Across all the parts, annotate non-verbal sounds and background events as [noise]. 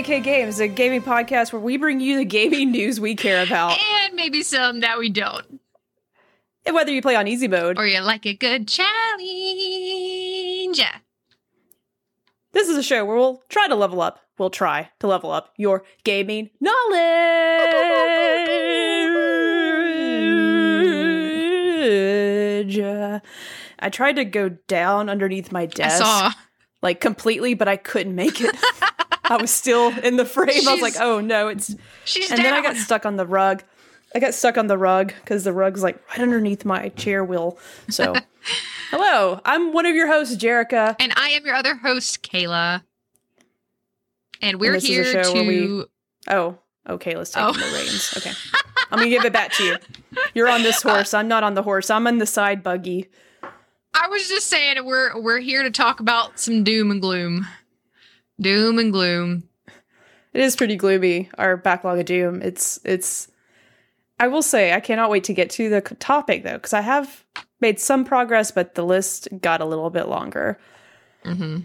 JK Games, a gaming podcast where we bring you the gaming [laughs] news we care about. And maybe some that we don't. And whether you play on easy mode Or you like a good challenge. Yeah. This is a show where we'll try to level up. We'll try to level up your gaming knowledge. I tried to go down underneath my I desk, saw. like completely, but I couldn't make it. [laughs] I was still in the frame. I was like, "Oh no, it's." She's And down. then I got stuck on the rug. I got stuck on the rug because the rug's like right underneath my chair wheel. So, [laughs] hello, I'm one of your hosts, Jerica. and I am your other host, Kayla. And we're this is a here to. we- Oh, okay. Let's take Oh. the reins. Okay, I'm gonna give it back to you. You're on this [laughs] uh, horse. I'm not on the horse. I'm on the side buggy. I was just saying we're we're here to talk about some doom and gloom. Doom and gloom. It is pretty gloomy. Our backlog of doom. It's it's. I will say I cannot wait to get to the topic though, because I have made some progress, but the list got a little bit longer. Mm-hmm.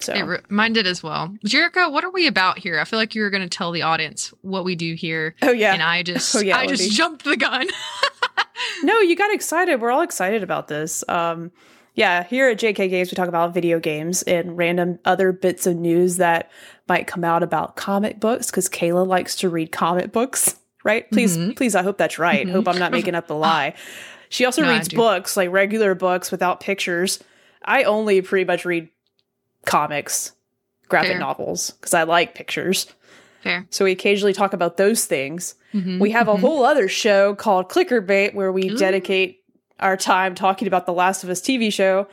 So It re- mine did as well. Jerica, what are we about here? I feel like you were going to tell the audience what we do here, oh yeah, and I just Oh, yeah, I Libby. just jumped the gun. [laughs] No, you got excited. We're all excited about this. Um, yeah, here at JK Games, we talk about video games and random other bits of news that might come out about comic books because Kayla likes to read comic books, [laughs] right? Please, Mhm. please, I hope that's right. Mhm. Hope I'm not making up a lie. She also [laughs] No, reads books, like regular books without pictures. I only pretty much read comics, graphic Fair. novels, because I like pictures. Fair. So we occasionally talk about those things. Mhm, We have a mhm. whole other show called Clickerbait where we Ooh. dedicate our time talking about the Last of Us TV show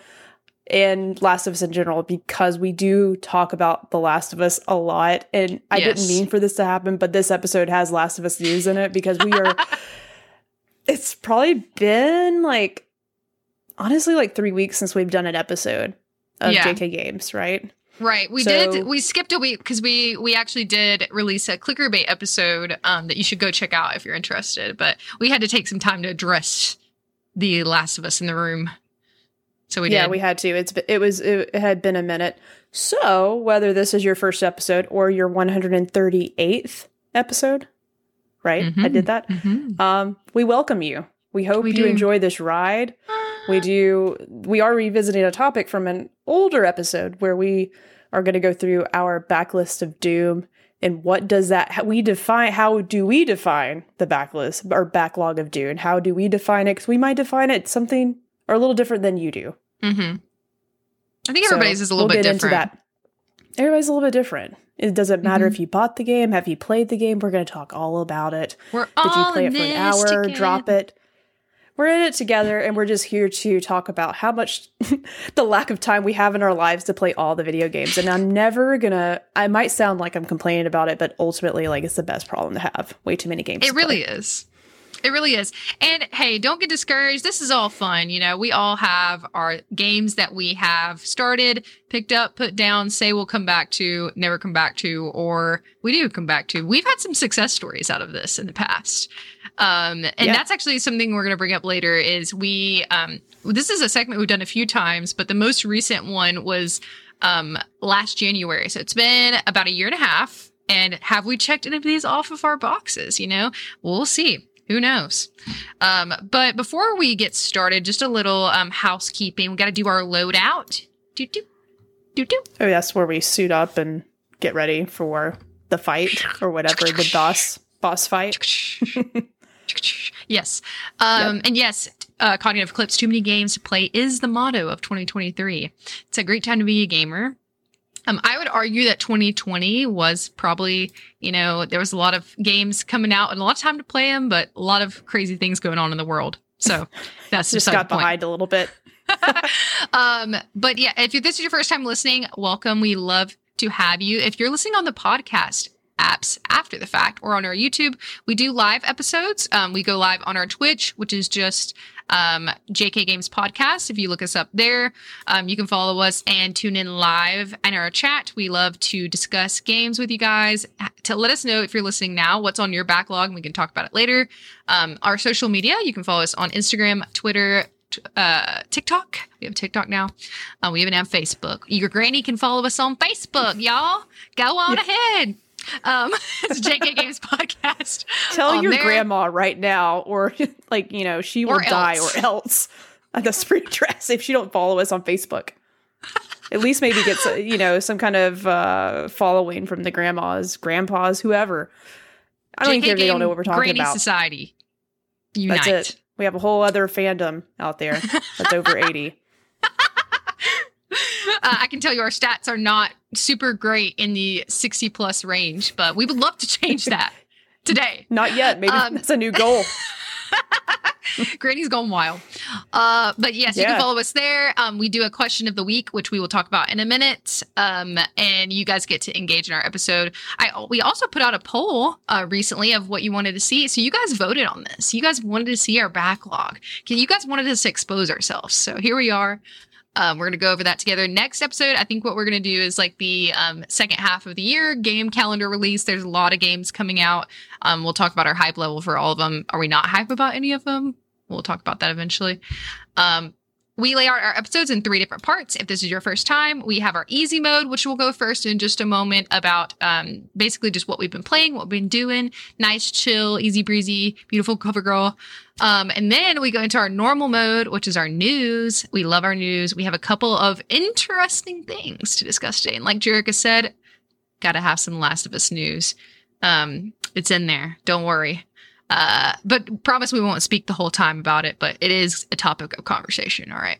and Last of Us in general because we do talk about the Last of Us a lot. And I didn't mean for this to happen, but this episode has Last of Us news in it because we are. [laughs] it's probably been like, honestly, like three weeks since we've done an episode of Yeah. JK Games, right? Right. We So- did. We skipped a week because we we actually did release a Clickerbait episode um, that you should go check out if you're interested. But we had to take some time to address the Last of Us in the room. So we yeah, did. we had to. It's it was it had been a minute. So whether this is your first episode or your 138th episode, right? I Mhm. did that. Mhm. Um, we welcome you. We hope We you do. enjoy this ride. We do. We are revisiting a topic from an older episode where we are going to go through our backlist of doom and what does that how we define how do we define the backlist or backlog of doom how do we define it because we might define it something or a little different than you do Mhm. I think so everybody's is a little we'll bit different. Into that. Everybody's a little bit different. It doesn't matter Mm-hmm. if you bought the game, have you played the game. We're going to talk all about it. We're Did you play it for an hour? together. Drop it. We're in it together, and we're just here to talk about how much [laughs] the lack of time we have in our lives to play all the video games. And I'm never gonna. I might sound like I'm complaining about it, but ultimately, like it's the best problem to have. Way too many games. It to play. really is. It really is. And hey, don't get discouraged. This is all fun. You know, we all have our games that we have started, picked up, put down, say we'll come back to, never come back to, or we do come back to. We've had some success stories out of this in the past. Um, and Yeah. that's actually something we're going to bring up later is we, um, this is a segment we've done a few times, but the most recent one was, um, last January. So it's been about a year and a half. And have we checked any of these off of our boxes? You know, we'll see. Who knows? Um, but before we get started, just a little um, housekeeping. We got to do our loadout. Do do do do. Oh, that's where we suit up and get ready for the fight or whatever the boss boss fight. [laughs] yes. Um, And yes, uh, cognitive clips, too many games to play is the motto of 2023. It's a great time to be a gamer. Um, I would argue that 2020 was probably, you know, there was a lot of games coming out and a lot of time to play them, but a lot of crazy things going on in the world. So [laughs] that's Just got the point. behind a little bit. [laughs] um, but yeah, if this is your first time listening, welcome. We love to have you. If you're listening on the podcast apps after the fact or on our YouTube, we do live episodes. Um, we go live on our Twitch, which is just um, JK Games Podcast. If you look us up there, um, you can follow us and tune in live in our chat. We love to discuss games with you guys. To let us know if you're listening now, what's on your backlog, and we can talk about it later. Um, our social media, you can follow us on Instagram, Twitter, uh, TikTok. We have TikTok now. Uh, we even have Facebook. Your granny can follow us on Facebook, y'all. Go on ahead. Um, [laughs] it's JK Games Podcast. Tell on your there. grandma right now, or [laughs] like you know, she will Or die else. or else. At the spring dress if she don't follow us on Facebook. At least maybe get you know some kind of uh, following from the grandmas, grandpas, whoever. I don't JK care if they don't know what we're talking Granny about. Society. Unite. That's it. We have a whole other fandom out there that's over eighty. Uh, I can tell you our stats are not super great in the 60 plus range, but we would love to change that [laughs] today. Not yet. Maybe Um, that's a new goal. [laughs] [laughs] Granny's going wild. Uh, but yes, you Yeah. can follow us there. Um, we do a question of the week, which we will talk about in a minute. Um, and you guys get to engage in our episode. I we also put out a poll uh, recently of what you wanted to see. So you guys voted on this. You guys wanted to see our backlog. You guys wanted us to expose ourselves? So here we are. Um, we're going to go over that together. Next episode, I think what we're going to do is like the um, second half of the year game calendar release. There's a lot of games coming out. Um, we'll talk about our hype level for all of them. Are we not hype about any of them? We'll talk about that eventually. Um, we lay out our episodes in three different parts. If this is your first time, we have our easy mode, which will go first in just a moment about um, basically just what we've been playing, what we've been doing. Nice, chill, easy breezy, beautiful cover girl. Um, and then we go into our normal mode, which is our news. We love our news. We have a couple of interesting things to discuss today. And like Jerica said, got to have some Last of Us news. Um, it's in there. Don't worry. Uh, but promise we won't speak the whole time about it, but it is a topic of conversation. All right.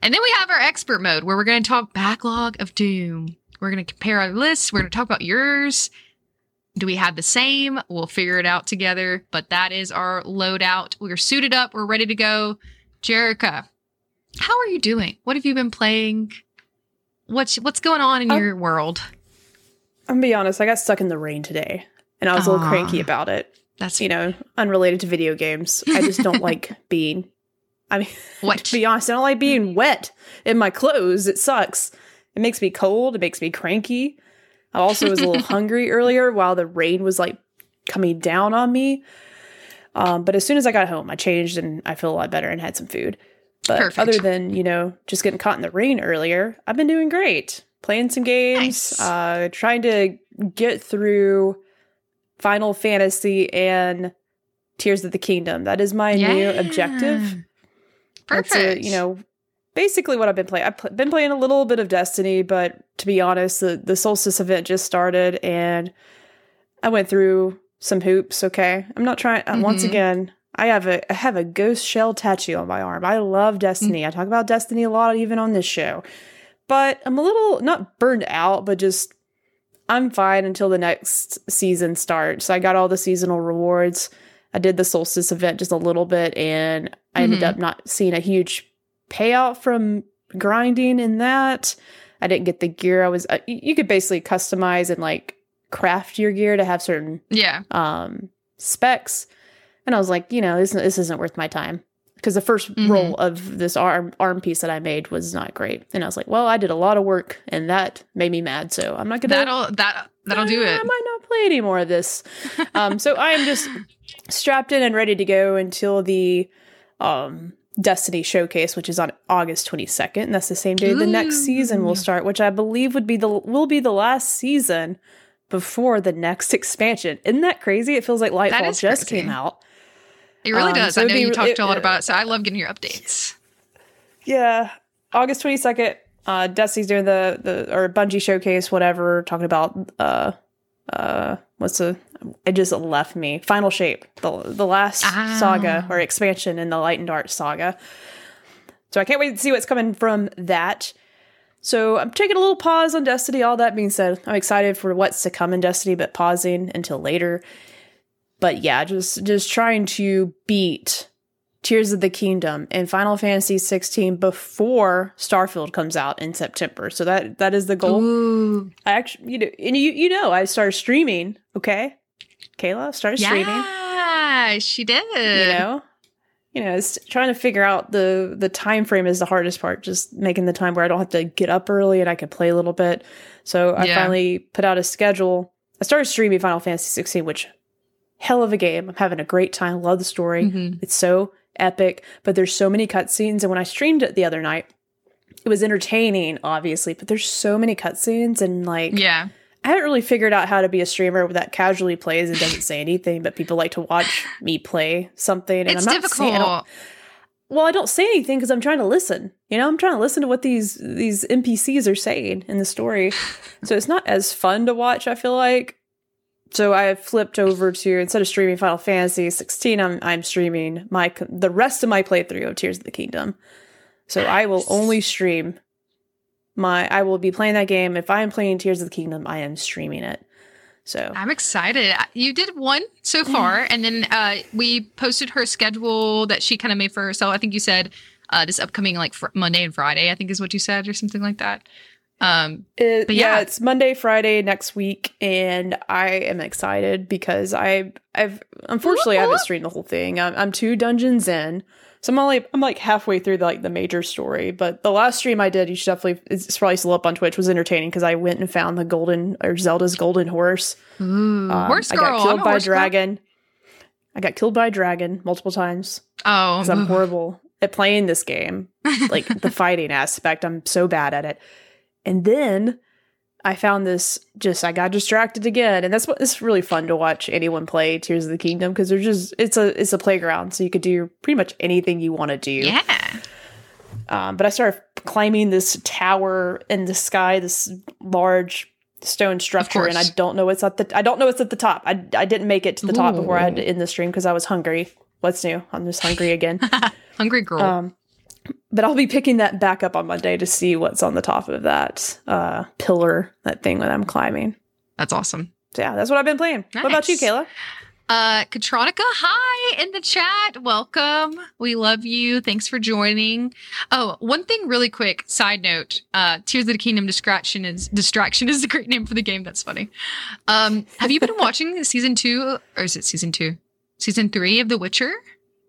And then we have our expert mode where we're going to talk backlog of doom. We're going to compare our lists. We're going to talk about yours. Do we have the same? We'll figure it out together. But that is our loadout. We're suited up. We're ready to go. Jerica, how are you doing? What have you been playing? What's what's going on in Um, your world? I'm gonna be honest. I got stuck in the rain today, and I was a little cranky about it. That's You know, unrelated to video games. I just don't [laughs] like being. I mean, [laughs] what to be honest, I don't like being wet in my clothes. It sucks. It makes me cold. It makes me cranky. I also was a little [laughs] hungry earlier while the rain was like coming down on me. Um, but as soon as I got home, I changed and I feel a lot better and had some food. But Perfect. other than, you know, just getting caught in the rain earlier, I've been doing great. Playing some games, Nice. uh, trying to get through Final Fantasy and Tears of the Kingdom. That is my new objective. Perfect. That's a, you know, basically what I've been playing. I've pl- been playing a little bit of Destiny, but to be honest, the, the Solstice event just started and I went through some hoops. Okay. I'm not trying, uh, once Mhm. again, I have a I have a ghost shell tattoo on my arm. I love Destiny. I talk about Destiny a lot, even on this show. But I'm a little not burned out, but just I'm fine until the next season starts. So I got all the seasonal rewards. I did the solstice event just a little bit, and I ended Mhm. up not seeing a huge payout from grinding in that. I didn't get the gear. I was uh, you could basically customize and like craft your gear to have certain yeah. um specs and i was like you know this, this isn't worth my time because the 1st Mhm. roll of this arm arm piece that i made was not great. And i was like well i did a lot of work and that made me mad so i'm not gonna That'll that that'll do it. i might not play any more of this. [laughs] Um so i am just strapped in and ready to go until the um destiny showcase which is on august 22nd and that's the same day the next season will start which i believe would be the will be the last season before the next [laughs] expansion. Isn't that crazy? It feels like lightfall just crazy. came out It really Um, does. so I know be- you talked it- a lot about it, so I love getting your updates. Yeah, August twenty second. Uh, Destiny's doing the the or Bungie showcase, whatever, talking about uh uh what's the it just left me final shape the the last Ah. saga or expansion in the Light and Dark saga. So I can't wait to see what's coming from that. So I'm taking a little pause on Destiny. All that being said, I'm excited for what's to come in Destiny, but pausing until later. But yeah, just just trying to beat Tears of the Kingdom and Final Fantasy 16 before Starfield comes out in September. So that that is the goal. Ooh. I actually, you know, and you you know, I started streaming. Okay, Kayla started streaming. Yeah, she did. You know, you know, it's trying to figure out the the time frame is the hardest part. Just making the time where I don't have to get up early and I can play a little bit. So I Yeah. finally put out a schedule. I started streaming Final Fantasy 16, which hell of a game. I'm having a great time. Love the story. Mhm. It's so epic, but there's so many cutscenes. And when I streamed it the other night, it was entertaining, obviously, but there's so many cutscenes and like Yeah. I haven't really figured out how to be a streamer that casually plays and doesn't say anything, but people like to watch me play something. And It's I'm not difficult. saying, I well, I don't say anything because I'm trying to listen. You know, I'm trying to listen to what these these NPCs are saying in the story. [laughs] so it's not as fun to watch. I feel like. So I flipped over to instead of streaming Final Fantasy 16, I'm I'm streaming my the rest of my playthrough of Tears of the Kingdom. So I will only stream my I will be playing that game. If I am playing Tears of the Kingdom, I am streaming it. So I'm excited. You did one so far, and then uh, we posted her schedule that she kind of made for herself. I think you said uh, this upcoming like fr- Monday and Friday. I think is what you said, or something like that. Um, It, But yeah. yeah. it's Monday, Friday next week, and I am excited because I, I've unfortunately I haven't streamed the whole thing. I'm, I'm two dungeons in, so I'm only I'm like halfway through the, like the major story. But the last stream I did, you should definitely it's probably still up on Twitch, was entertaining because I went and found the golden or Zelda's golden horse. ooh, Um, horse I got killed by a horse girl. dragon. I got killed by a dragon multiple times Oh, because I'm horrible at playing this game. [laughs] Like the fighting aspect, I'm so bad at it. And then I found this just I got distracted again, and that's what it's really fun to watch anyone play Tears of the Kingdom because there's just it's a it's a playground, so you could do pretty much anything you want to do. yeah. Um, but I started climbing this tower in the sky, this large stone structure, and I don't know what's at the I don't know what's at the top. I I didn't make it to the top before I had to end the stream because I was hungry. What's new? I'm just hungry again. [laughs] Hungry girl. Um, but I'll be picking that back up on Monday to see what's on the top of that uh, pillar, that thing that I'm climbing. That's awesome. So yeah, that's what I've been playing. What about you, Kayla? Uh, Katronica, hi in the chat. Welcome. We love you. Thanks for joining. Oh, one thing really quick. Side note. Uh, Tears of the Kingdom distraction is distraction is a great name for the game. That's funny. Um, have you been [laughs] watching season two or is it season two? Season three of The Witcher?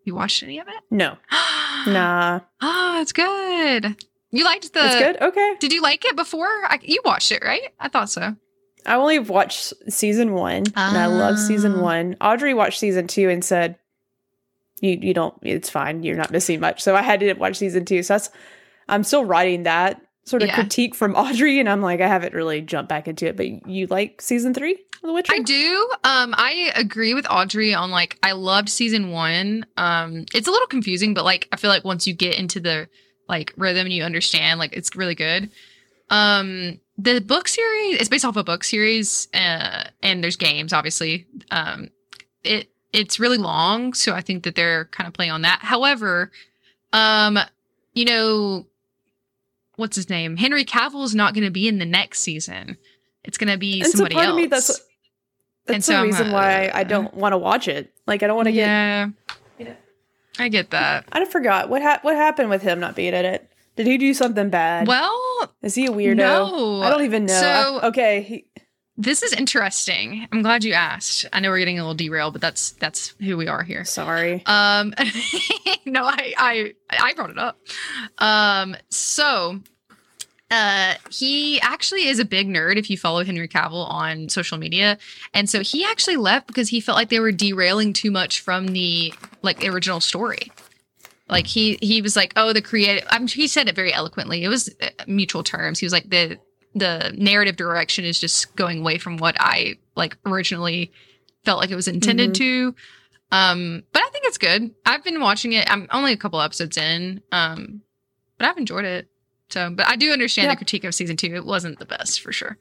You watched any of it? No, [gasps] nah, Oh, it's good. You liked the. it's good. Okay, Did you like it before? I, you watched it, right? I thought so. I only watched season one, and I love season Ah. one. Audrey watched season two and said, "You you don't. It's fine. You're not missing much." So I had to watch season two. So that's I'm still writing that sort of Yeah. critique from [laughs] Audrey, and I'm like, I haven't really jumped back into it. But you like season three of The Witcher? I do. Um, I agree with Audrey on like I loved season one. Um, it's a little confusing, but like I feel like once you get into the like rhythm and you understand, like it's really good. Um, the book series is based off a book series, uh, and there's games, obviously. Um, it it's really long, so I think that they're kind of playing on that. However, um, you know, what's his name? Henry Cavill is not going to be in the next season. It's going to be And so somebody part else. of me, that's- That's so the I'm, reason why I don't want to watch it. Like I don't want to get. yeah, you know. I get that. I forgot what ha- what happened with him not being in it. Did he do something bad? Well, Is he a weirdo? no. I don't even know. So- I- okay, he, this is interesting. I'm glad you asked. I know we're getting a little derailed, but that's that's who we are here. sorry. Um, [laughs] no, I I I brought it up. Um, so. Uh, he actually is a big nerd if you follow Henry Cavill on social media. And so he actually left because he felt like they were derailing too much from the like original story. Like he he was like, "Oh, the creative." I'm, he said it very eloquently. It was uh, mutual terms. He was like, "the the narrative direction is just going away from what I like originally felt like it was intended to." Um, but I think it's good. I've been watching it. I'm only a couple episodes in, um, but I've enjoyed it. So, but I do understand Yeah. the critique of season two. It wasn't the best for sure.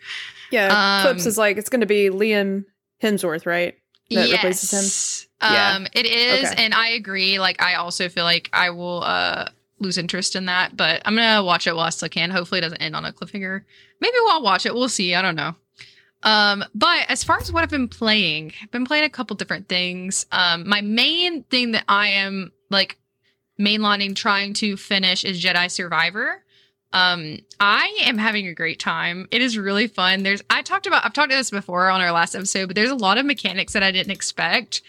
Yeah, Um, Clips is like it's going to be Liam Hemsworth, right? That replaces him? yes, Yeah. um, it is, Okay. and I agree. Like, I also feel like I will uh lose interest in that, but I'm gonna watch it while I still can. Hopefully, it doesn't end on a cliffhanger. Maybe we'll watch it. We'll see. I don't know. Um, but as far as what I've been playing, I've been playing a couple different things. Um, my main thing that I am like mainlining, trying to finish is Jedi Survivor. Um, I am having a great time. It is really fun. There's I talked about I've talked about this before on our last episode, but there's a lot of mechanics that I didn't expect.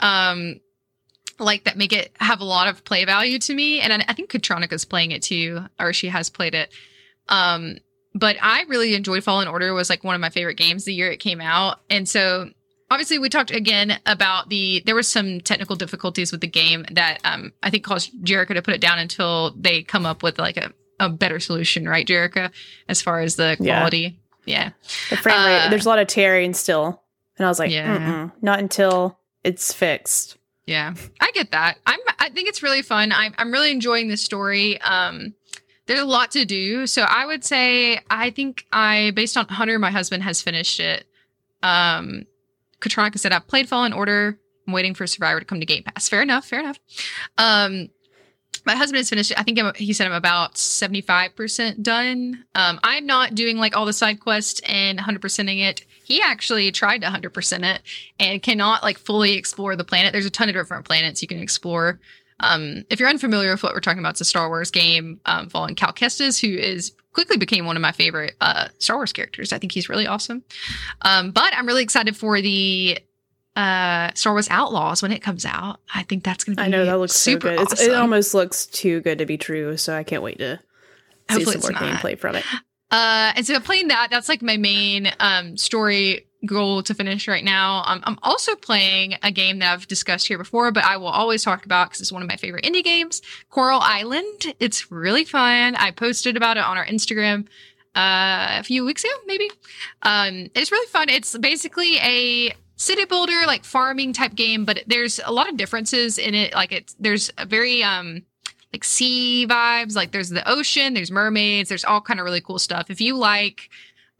Um like that make it have a lot of play value to me. And I, I think Katronika's playing it too, or she has played it. Um, but I really enjoyed Fallen Order was like one of my favorite games the year it came out. And so obviously we talked again about the there were some technical difficulties with the game that um I think caused Jerica to put it down until they come up with like a, a better solution, right, Jerica, as far as the quality. Yeah. The frame rate, Uh, there's a lot of tearing still. And I was like, Yeah. Not until it's fixed. Yeah, I get that. I'm. I think it's really fun. I'm. I'm really enjoying this story. Um, there's a lot to do, so I would say I think I, based on Hunter, my husband has finished it. Um, Katronica said I've played Fallen Order. I'm waiting for Survivor to come to Game Pass. Fair enough. Fair enough. Um, my husband has finished. I think I'm, he said I'm about 75% done. Um, I'm not doing like all the side quests and 100%ing it. He actually tried to 100% it and cannot like fully explore the planet. There's a ton of different planets you can explore. Um, if you're unfamiliar with what we're talking about, it's a Star Wars game um, following Cal Kestis, who is quickly became one of my favorite uh, Star Wars characters. I think he's really awesome. Um, but I'm really excited for the uh, Star Wars Outlaws when it comes out. I think that's going to be I know that looks super so good. Awesome. it almost looks too good to be true, so I can't wait to see Hopefully some more not. gameplay from it. Uh, and so playing that, that's like my main um, story goal to finish right now. Um, I'm also playing a game that I've discussed here before, but I will always talk about because it's one of my favorite indie games, Coral Island. It's really fun. I posted about it on our Instagram uh, a few weeks ago, maybe. Um, it's really fun. It's basically a city builder, like farming type game, but there's a lot of differences in it. Like it's there's a very um like sea vibes. Like there's the ocean, there's mermaids, there's all kind of really cool stuff. If you like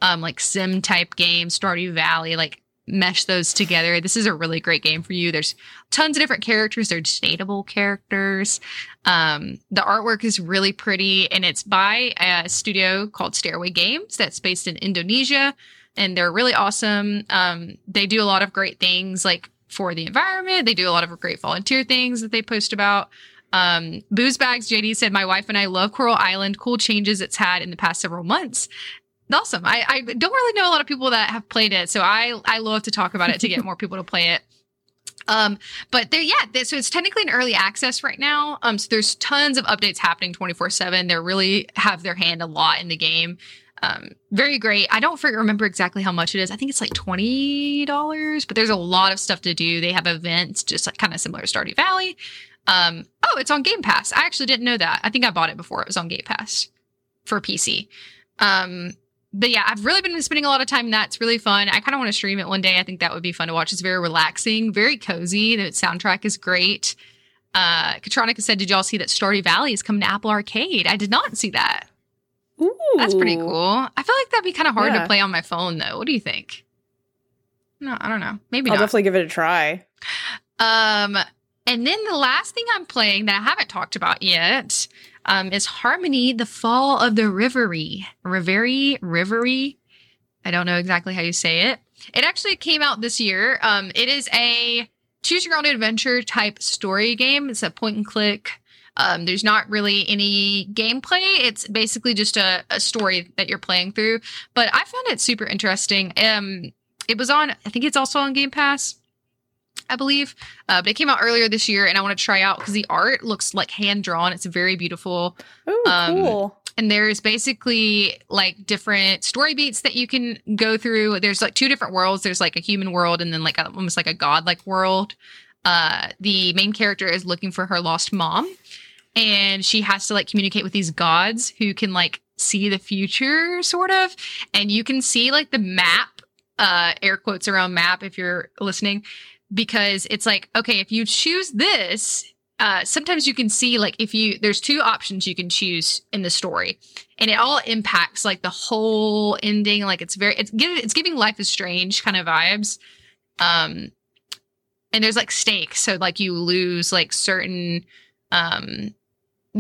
um like sim type games, Stardew Valley, like mesh those together. This is a really great game for you. There's tons of different characters. They're dateable characters. Um, the artwork is really pretty, and it's by a studio called Stairway Games that's based in Indonesia, and they're really awesome. Um, they do a lot of great things like for the environment. They do a lot of great volunteer things that they post about. Um, Booze Bags JD said, My wife and I love Coral Island. Cool changes it's had in the past several months. Awesome. I, I don't really know a lot of people that have played it, so I I love to talk about it to get more people to play it. Um, but there, yeah, so it's technically an early access right now. Um, so there's tons of updates happening 24 seven. They really have their hand a lot in the game. Um, very great. I don't remember exactly how much it is. I think it's like twenty dollars, but there's a lot of stuff to do. They have events, just like kind of similar to Stardew Valley. Um, oh, it's on Game Pass. I actually didn't know that. I think I bought it before it was on Game Pass for PC. Um, but yeah, I've really been spending a lot of time in that. It's really fun. I kind of want to stream it one day. I think that would be fun to watch. It's very relaxing, very cozy. The soundtrack is great. Uh, Katronica said, "Did y'all see that Stardew Valley is coming to Apple Arcade?" I did not see that. Ooh, That's pretty cool. I feel like that'd be kind of hard Yeah. to play on my phone, though. What do you think? No, I don't know. Maybe I'll not. definitely give it a try. Um, and then the last thing I'm playing that I haven't talked about yet um, is Harmony: The Fall of the Reverie. Reverie, Reverie. I don't know exactly how you say it. It actually came out this year. Um, it is a choose your own adventure type story game. It's a point and click. Um, there's not really any gameplay. It's basically just a, a story that you're playing through. But I found it super interesting. Um, it was on. I think it's also on Game Pass. I believe. Uh, but it came out earlier this year, and I want to try out because the art looks like hand drawn. It's very beautiful, Oh, Um, cool. and there's basically like different story beats that you can go through. There's like two different worlds. There's like a human world, and then like a, almost like a godlike world. Uh, the main character is looking for her lost mom, and she has to like communicate with these gods who can like see the future, sort of. And you can see like the map, uh, air quotes around map if you're listening because it's like okay if you choose this uh sometimes you can see like if you there's two options you can choose in the story. And it all impacts like the whole ending. Like it's very it's giving it's giving life is strange kind of vibes. Um and there's like stakes. So like you lose like certain um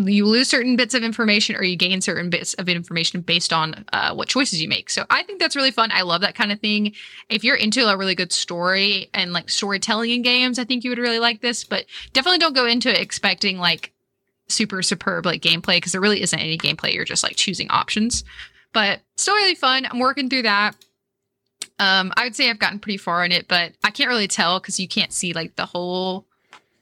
you lose certain bits of information or you gain certain bits of information based on uh, what choices you make so i think that's really fun i love that kind of thing if you're into a really good story and like storytelling in games, I think you would really like this. But definitely don't go into it expecting like super superb like gameplay because there really isn't any gameplay. You're just like choosing options. But still really fun. I'm working through that. Um, I would say I've gotten pretty far in it, but I can't really tell because you can't see like the whole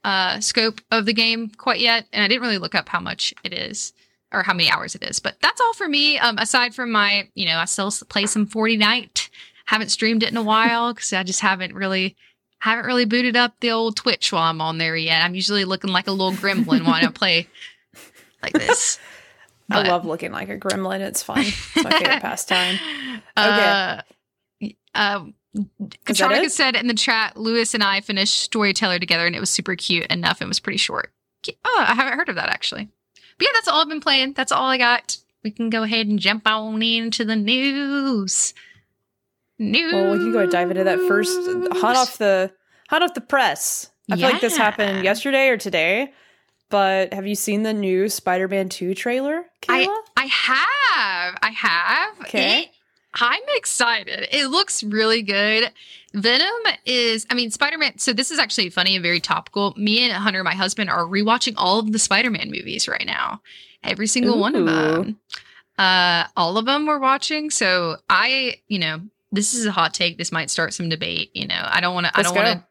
uh, scope of the game quite yet, and I didn't really look up how much it is or how many hours it is. But that's all for me. Um, aside from my, you know, I still play some Fortnite. Haven't streamed it in a while because I just haven't really haven't really booted up the old Twitch while I'm on there yet. I'm usually looking like a little gremlin when I play like this. [laughs] I love looking like a gremlin. It's fun. It's my favorite [laughs] pastime. Uh, uh, Is that Katronica said in the chat, Lewis and I finished Storyteller together, and it was super cute enough. It was pretty short. Oh, I haven't heard of that actually. But yeah, that's all I've been playing. That's all I got. We can go ahead and jump on into the news. News. Well, we can go dive into that first. Hot off the hot off the press. I feel like this happened yesterday or today. But have you seen the new Spider-Man 2 trailer, Kayla? I have. I have. Okay. It- I'm excited. It looks really good. Venom is, I mean, Spider Man. So, this is actually funny and very topical. Me and Hunter, my husband, are rewatching all of the Spider Man movies right now. Every single one of them. Uh, all of them we're watching. So, I, you know, this is a hot take. This might start some debate. You know, I don't want to, I don't want to.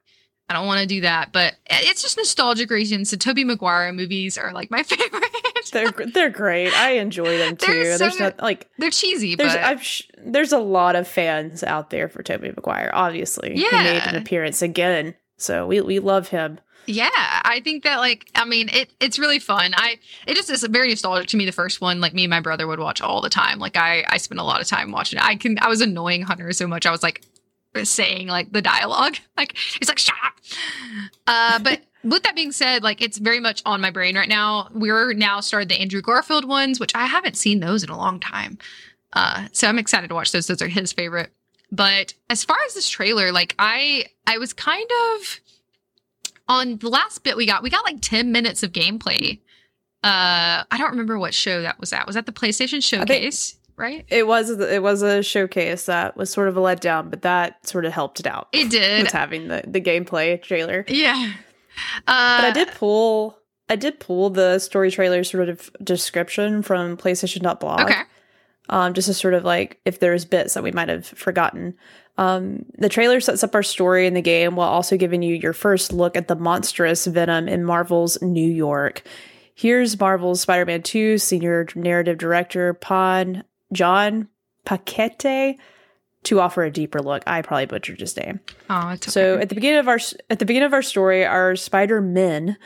I don't want to do that, but it's just nostalgic reasons. So Tobey Maguire movies are like my [laughs] favorite. they're they're great. I enjoy them too. They're so there's not like They're cheesy, there's but sh- there's a lot of fans out there for Tobey Maguire. Obviously, yeah. he made an appearance again, so we we love him. Yeah, I think that like I mean it it's really fun. I it just is very nostalgic to me the first one like me and my brother would watch all the time. Like I I spent a lot of time watching it. I can I was annoying Hunter so much. I was like saying like the dialogue. [laughs] Like he's like shut up. Uh but with that being said, like it's very much on my brain right now. We're now started the Andrew Garfield ones, which I haven't seen those in a long time. Uh so I'm excited to watch those. Those are his favorite. But as far as this trailer, like I I was kind of on the last bit we got, we got like 10 minutes of gameplay. Uh I don't remember what show that was at. Was that the PlayStation showcase? Right? It was it was a showcase that was sort of a letdown, but that sort of helped it out. It did. with having the the gameplay trailer. Yeah. Uh, But I did pull I did pull the story trailer sort of description from PlayStation.blog. Okay. um, just to sort of like if there's bits that we might have forgotten. Um, the trailer sets up our story in the game while also giving you your first look at the monstrous Venom in Marvel's New York. Here's Marvel's Spider-Man 2 senior narrative director Pon Jon Paquette to offer a deeper look. I probably butchered his name. Oh, it's So at the beginning of our at the beginning of our story, our Spider Men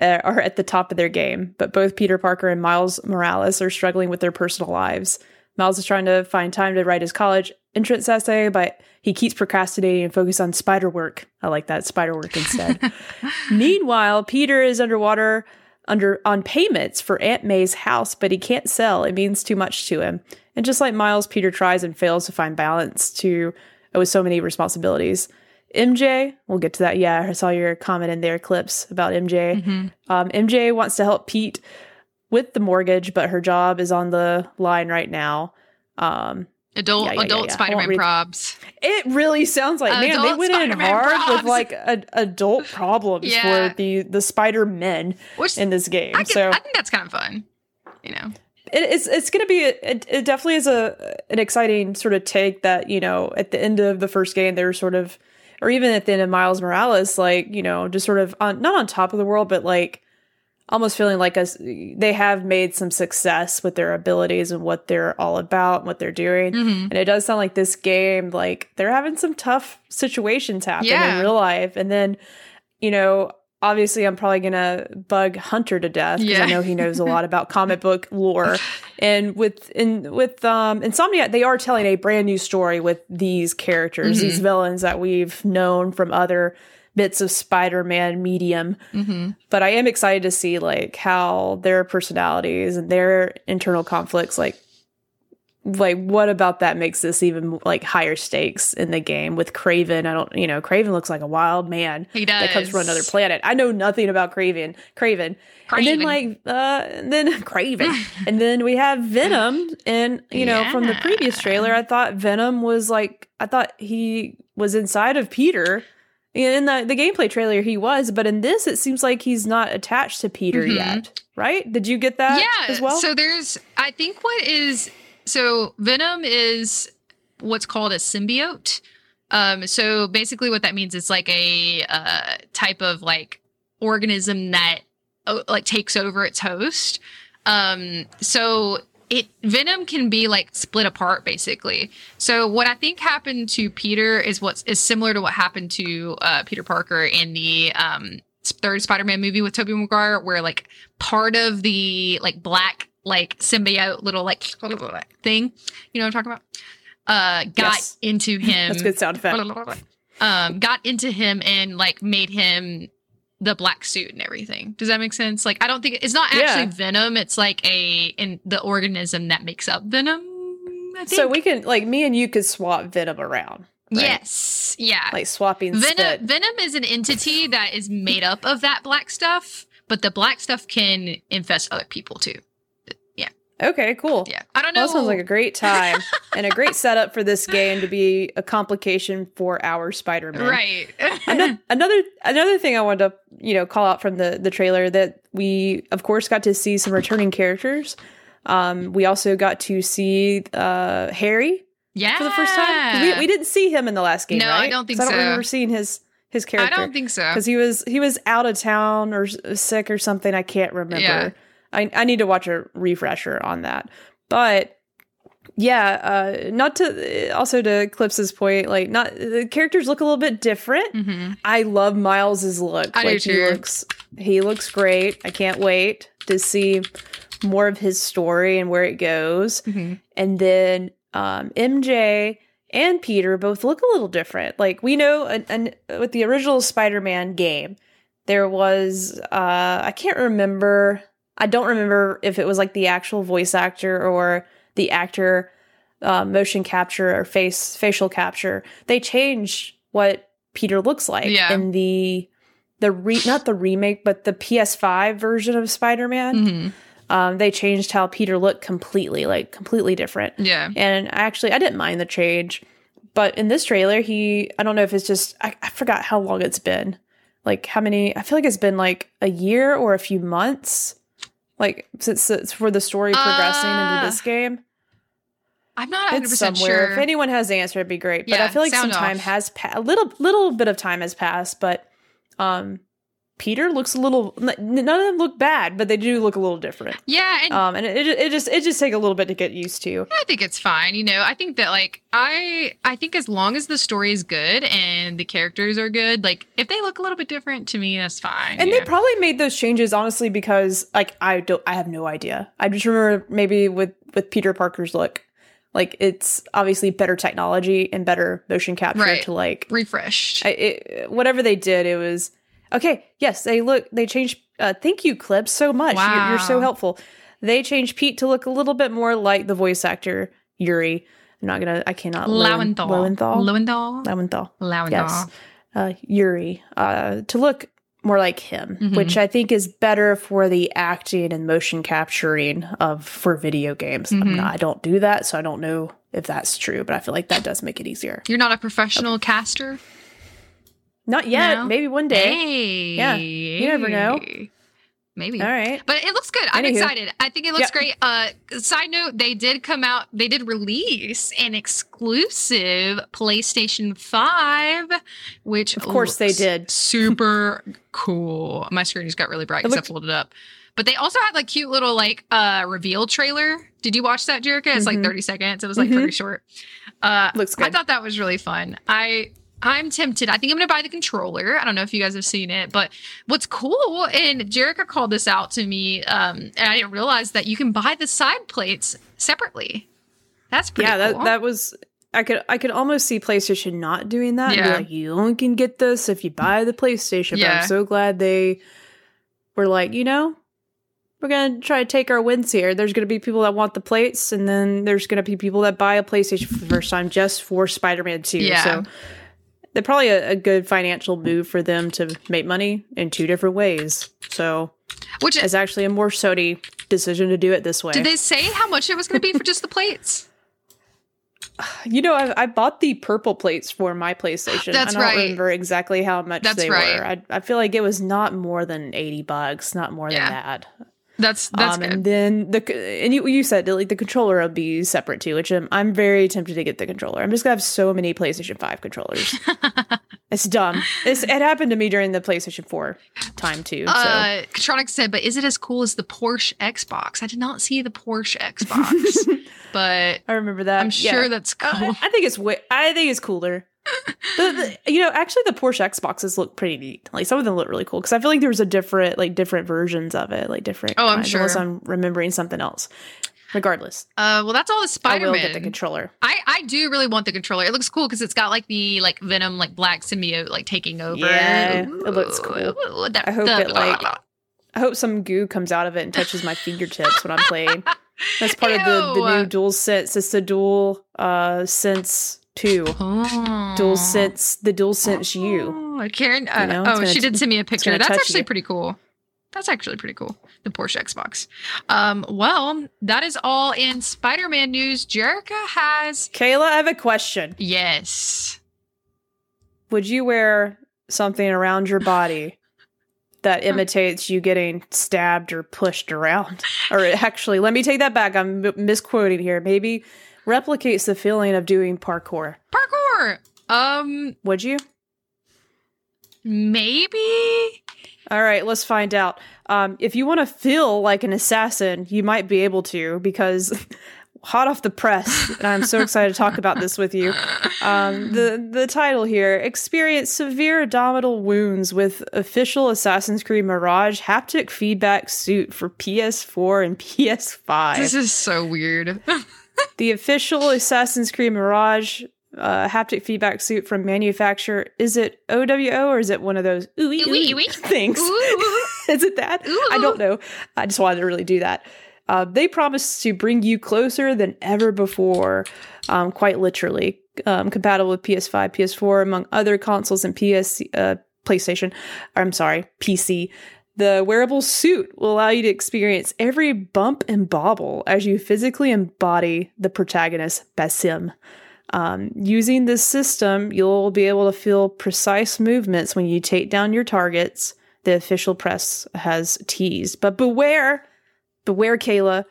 uh, are at the top of their game, but both Peter Parker and Miles Morales are struggling with their personal lives. Miles is trying to find time to write his college entrance essay, but he keeps procrastinating and focus on spider work. I like that spider work instead. [laughs] Meanwhile, Peter is underwater under on payments for Aunt May's house, but he can't sell. It means too much to him. And just like Miles, Peter tries and fails to find balance to with so many responsibilities. MJ, we'll get to that. Yeah, I saw your comment in there, clips about MJ. Mhm. Um, MJ wants to help Pete with the mortgage, but her job is on the line right now. Um, adult yeah, yeah, adult yeah. Spider-Man read- probs. it really sounds like man, they went in Spider-Man hard with like a, adult [laughs] problems for the the Spider Men in this game. I, can, so I think that's kind of fun. You know. It, it's it's going to be it, it definitely is a an exciting sort of take that you know at the end of the first game they were sort of or even at the end of Miles Morales like you know just sort of on not on top of the world but like almost feeling like us they have made some success with their abilities and what they're all about and what they're doing Mhm. and it does sound like this game like they're having some tough situations happen Yeah. in real life and then you know obviously i'm probably gonna bug hunter to death because Yeah. i know he knows a lot about [laughs] comic book lore and with in with um insomniac they are telling a brand new story with these characters these villains that we've known from other bits of spider-man medium Mhm. but I am excited to see like how their personalities and their internal conflicts like like what about that makes this even like higher stakes in the game with Kraven I don't you know Kraven looks like a wild man He does. that comes from another planet. I know nothing about Kraven Kraven and then like uh and then [laughs] Kraven and then we have Venom and you know from the previous trailer. I thought Venom was like I thought he was inside of Peter. In the the gameplay trailer he was but in this it seems like he's not attached to Peter Mhm. yet. Right? Did you get that yeah. as well? So there's, I think what is, so Venom is what's called a symbiote. Um, so basically, what that means is like a uh, type of like organism that uh, like takes over its host. Um, so it Venom can be like split apart basically. So what I think happened to Peter is what's is similar to what happened to uh, Peter Parker in the um, third Spider-Man movie with Tobey Maguire, where like part of the like black like symbiote little like thing, you know what I'm talking about, uh, got Yes. into [laughs] him. That's good sound effect. um, got into him and like made him the black suit and everything. Does that make sense? Like, I don't think it's not actually Yeah. venom. It's like a in the organism that makes up venom. I think. So we can like me and you could swap Venom around. right? yes, yeah. Like swapping venom. spit. Venom is an entity that is made up of that black stuff, but the black stuff can infest other people too. Okay, cool. Yeah, I don't know. Well, that sounds like a great time [laughs] and a great setup for this game to be a complication for our Spider-Man. right. another, [laughs] another another thing I wanted to you know call out from the the trailer that we of course got to see some returning characters. Um, we also got to see uh, Harry yeah, for the first time. We, we didn't see him in the last game. No, I don't think 'Cause I don't so. remember seeing his his character. I don't think so. because he was he was out of town or sick or something. I can't remember. Yeah. I I need to watch a refresher on that. But yeah, uh, not to also to Clips's point, like not the characters look a little bit different. hmm I love Miles's look. I do like he looks he looks great. I can't wait to see more of his story and where it goes. hmm And then um, MJ and Peter both look a little different. Like we know, an, an, with the original Spider-Man game, there was uh, I can't remember. I don't remember if it was like the actual voice actor or the actor uh, motion capture or face facial capture. They changed what Peter looks like Yeah. in the the re not the remake but the PS5 version of Spider-Man. hmm Um, they changed how Peter looked completely, like completely different. Yeah. And actually, I didn't mind the change. But in this trailer, he, I don't know if it's just, I, I forgot how long it's been. Like, how many, I feel like it's been like a year or a few months. Like, since it's for the story progressing Uh, into this game. I'm not 100% It's somewhere. sure. If anyone has the answer, it'd be great. But Yeah, I feel like some sound time has passed. A little, little bit of time has passed. But um, Peter looks a little, none of them look bad, but they do look a little different. yeah, and Um, and it, it, just, it just take a little bit to get used to. I think it's fine. You know, I think that like I I think as long as the story is good and the characters are good, like if they look a little bit different to me, that's fine. And they probably made those changes honestly because like I don't I have no idea. I just remember maybe with with Peter Parker's look, like it's obviously better technology and better motion capture Right. to like refreshed. I, it, whatever they did. It was okay. Yes, they look they changed. Uh, thank you, Clips, so much. You're, you're so helpful. They changed Pete to look a little bit more like the voice actor Yuri. I'm not gonna. I cannot. Lowen- Lowenthal. Lowenthal. Lowenthal. Lowenthal Lowenthal. yes, uh, Yuri, uh, to look more like him, Mhm. which I think is better for the acting and motion capturing of for video games. I'm Mhm. not- I don't do that, so I don't know if that's true, but I feel like that does make it easier. You're not a professional caster? Not yet, No? maybe one day. Hey. Yeah, you never know. Maybe. All right. But it looks good. I'm Anywho. excited. I think it looks Yeah. great. Uh side note, they did come out, they did release an exclusive PlayStation 5, which Of course they did. Super [laughs] cool. My screen just got really bright because I looked- pulled it up. But they also had like cute little like uh reveal trailer. Did you watch that, Jerica? It's like Mhm. 30 seconds. It was like Mhm. pretty short. Uh Looks good. I thought that was really fun. I I'm tempted. I think I'm going to buy the controller. I don't know if you guys have seen it, but what's cool, and Jerica called this out to me, um, and I didn't realize that you can buy the side plates separately. That's pretty yeah, cool. that that was. I could I could almost see PlayStation not doing that. Yeah. like, you only can get this if you buy the PlayStation. But Yeah. I'm so glad they were like, you know, we're gonna try to take our wins here. There's gonna be people that want the plates, and then there's gonna be people that buy a PlayStation for the first time just for Spider-Man Two. Yeah. So they're probably a, a good financial move for them to make money in two different ways. So Which is actually a more Sony decision to do it this way. did they say how much it was going to be for just the plates? [sighs] You know, I, I bought the purple plates for my PlayStation. That's I don't right. remember exactly how much That's they right. were. I, I feel like it was not more than eighty bucks, not more Yeah. than that. That's that's um, and then the and you you said like the controller will be separate too, which I'm, I'm very tempted to get the controller. I'm just gonna have so many PlayStation Five controllers. [laughs] It's dumb. It's, it happened to me during the PlayStation 4 time too. So. Uh, Katronic said, but is it as cool as the Porsche Xbox? I did not see the Porsche Xbox, [laughs] but I remember that. I'm Yeah. sure that's Uh, cool. I think it's way, I think it's cooler. The, the, you know, actually, the Porsche Xboxes look pretty neat. Like some of them look really cool because I feel like there was a different, like different versions of it, like different. Oh, I'm kinds, Unless sure. I'm remembering something else. Regardless, Uh, well, that's all the I Spider will get the controller. I, I do really want the controller. It looks cool because it's got like the like Venom like black symbiote like taking over. Yeah, it looks cool. Ooh, the- I hope the- it, like, I hope some goo comes out of it and touches my fingertips when I'm playing. [laughs] That's part of the, the new Dual Sense. It's the Dual uh, Sense Two. Oh. Dual Sense, the Dual Sense U. Oh, Karen. Uh, You know, oh, she t- did send me a picture. That's actually you. pretty cool. That's actually pretty cool. The Porsche Xbox. Um, well, that is all in Spider-Man news. Jerica has Kayla, I have a question. yes. Would you wear something around your body [laughs] that imitates you getting stabbed or pushed around? Or actually, let me take that back. I'm misquoting here. Maybe replicates the feeling of doing parkour. Parkour. Um, Would you? maybe. All right, let's find out. Um, if you want to feel like an assassin, you might be able to because [laughs] hot off the press, and I'm so excited to talk about this with you. Um, the the title here: experience severe abdominal wounds with official Assassin's Creed Mirage haptic feedback suit for PS4 and PS5. This is so weird. [laughs] the official Assassin's Creed Mirage uh, haptic feedback suit from manufacturer. Is it OWO or is it one of those ooey Ooey, ooey things? Ooh. [laughs] is it that? I don't know. I just wanted to really do that. Uh, they promise to bring you closer than ever before, um, quite literally. Um, compatible with PS5, PS4, among other consoles and PS, uh, PlayStation. I'm sorry, PC. The wearable suit will allow you to experience every bump and bobble as you physically embody the protagonist, Basim. Um, using this system, you'll be able to feel precise movements when you take down your targets, the official press has teased. But beware, beware, Kayla.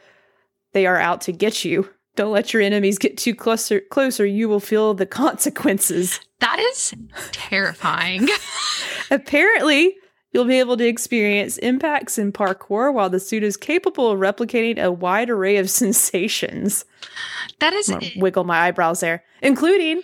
They are out to get you. Don't let your enemies get too closer. Closer, you will feel the consequences. That is terrifying. [laughs] Apparently, you'll be able to experience impacts in parkour while the suit is capable of replicating a wide array of [laughs] sensations. That is wiggle my eyebrows there, including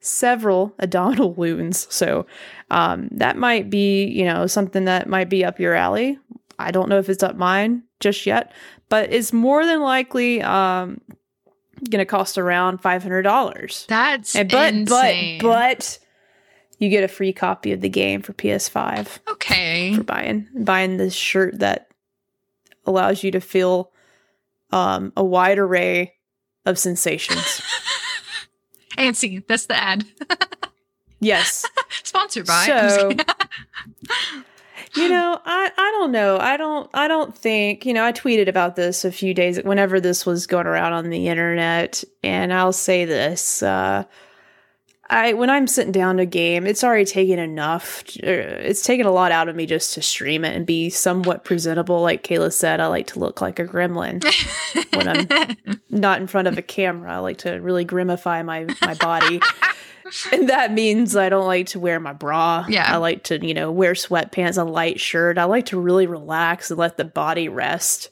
several [laughs] abdominal wounds. So um, that might be, you know, something that might be up your alley. I don't know if it's up mine just yet, but it's more than likely um, going to cost around five hundred dollars. that's And but insane. but but you get a free copy of the game for PS5 okay. for buying buying this shirt that allows you to feel um, a wide array of sensations. [laughs] Antsy, that's the ad. [laughs] yes, Sponsored by. So- [laughs] you know, I I don't know. I don't I don't think you know. I tweeted about this a few days whenever this was going around on the internet, and I'll say this. Uh, I when I'm sitting down to game, it's already taken enough. uh, It's taken a lot out of me just to stream it and be somewhat presentable. Like Kayla said, I like to look like a gremlin when I'm [laughs] not in front of a camera. I like to really grimify my my body. and that means I don't like to wear my bra. Yeah. I like to, you know, wear sweatpants, a light shirt. I like to really relax and let the body rest.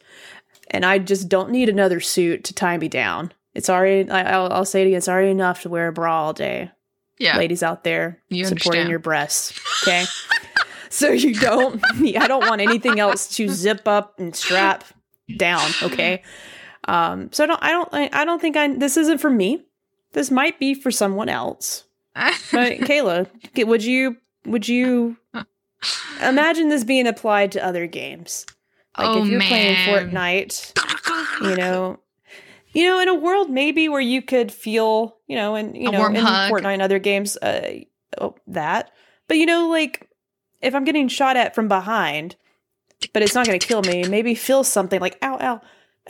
And I just don't need another suit to tie me down. It's already, I, I'll, I'll say it again, it's already enough to wear a bra all day. Yeah. Ladies out there You supporting understand. your breasts. Okay. [laughs] so you don't, [laughs] I don't want anything else to zip up and strap down. Okay. Um, so I don't, I don't, I don't think I, this isn't for me. This might be for someone else. [laughs] But Kayla, would you would you imagine this being applied to other games? Like Oh, if you're man. playing Fortnite, you know, you know, in a world maybe where you could feel, you know, and you A know, in hug. Fortnite and other games, uh, oh, that. But you know, like if I'm getting shot at from behind, but it's not going to kill me, maybe feel something like ow, ow,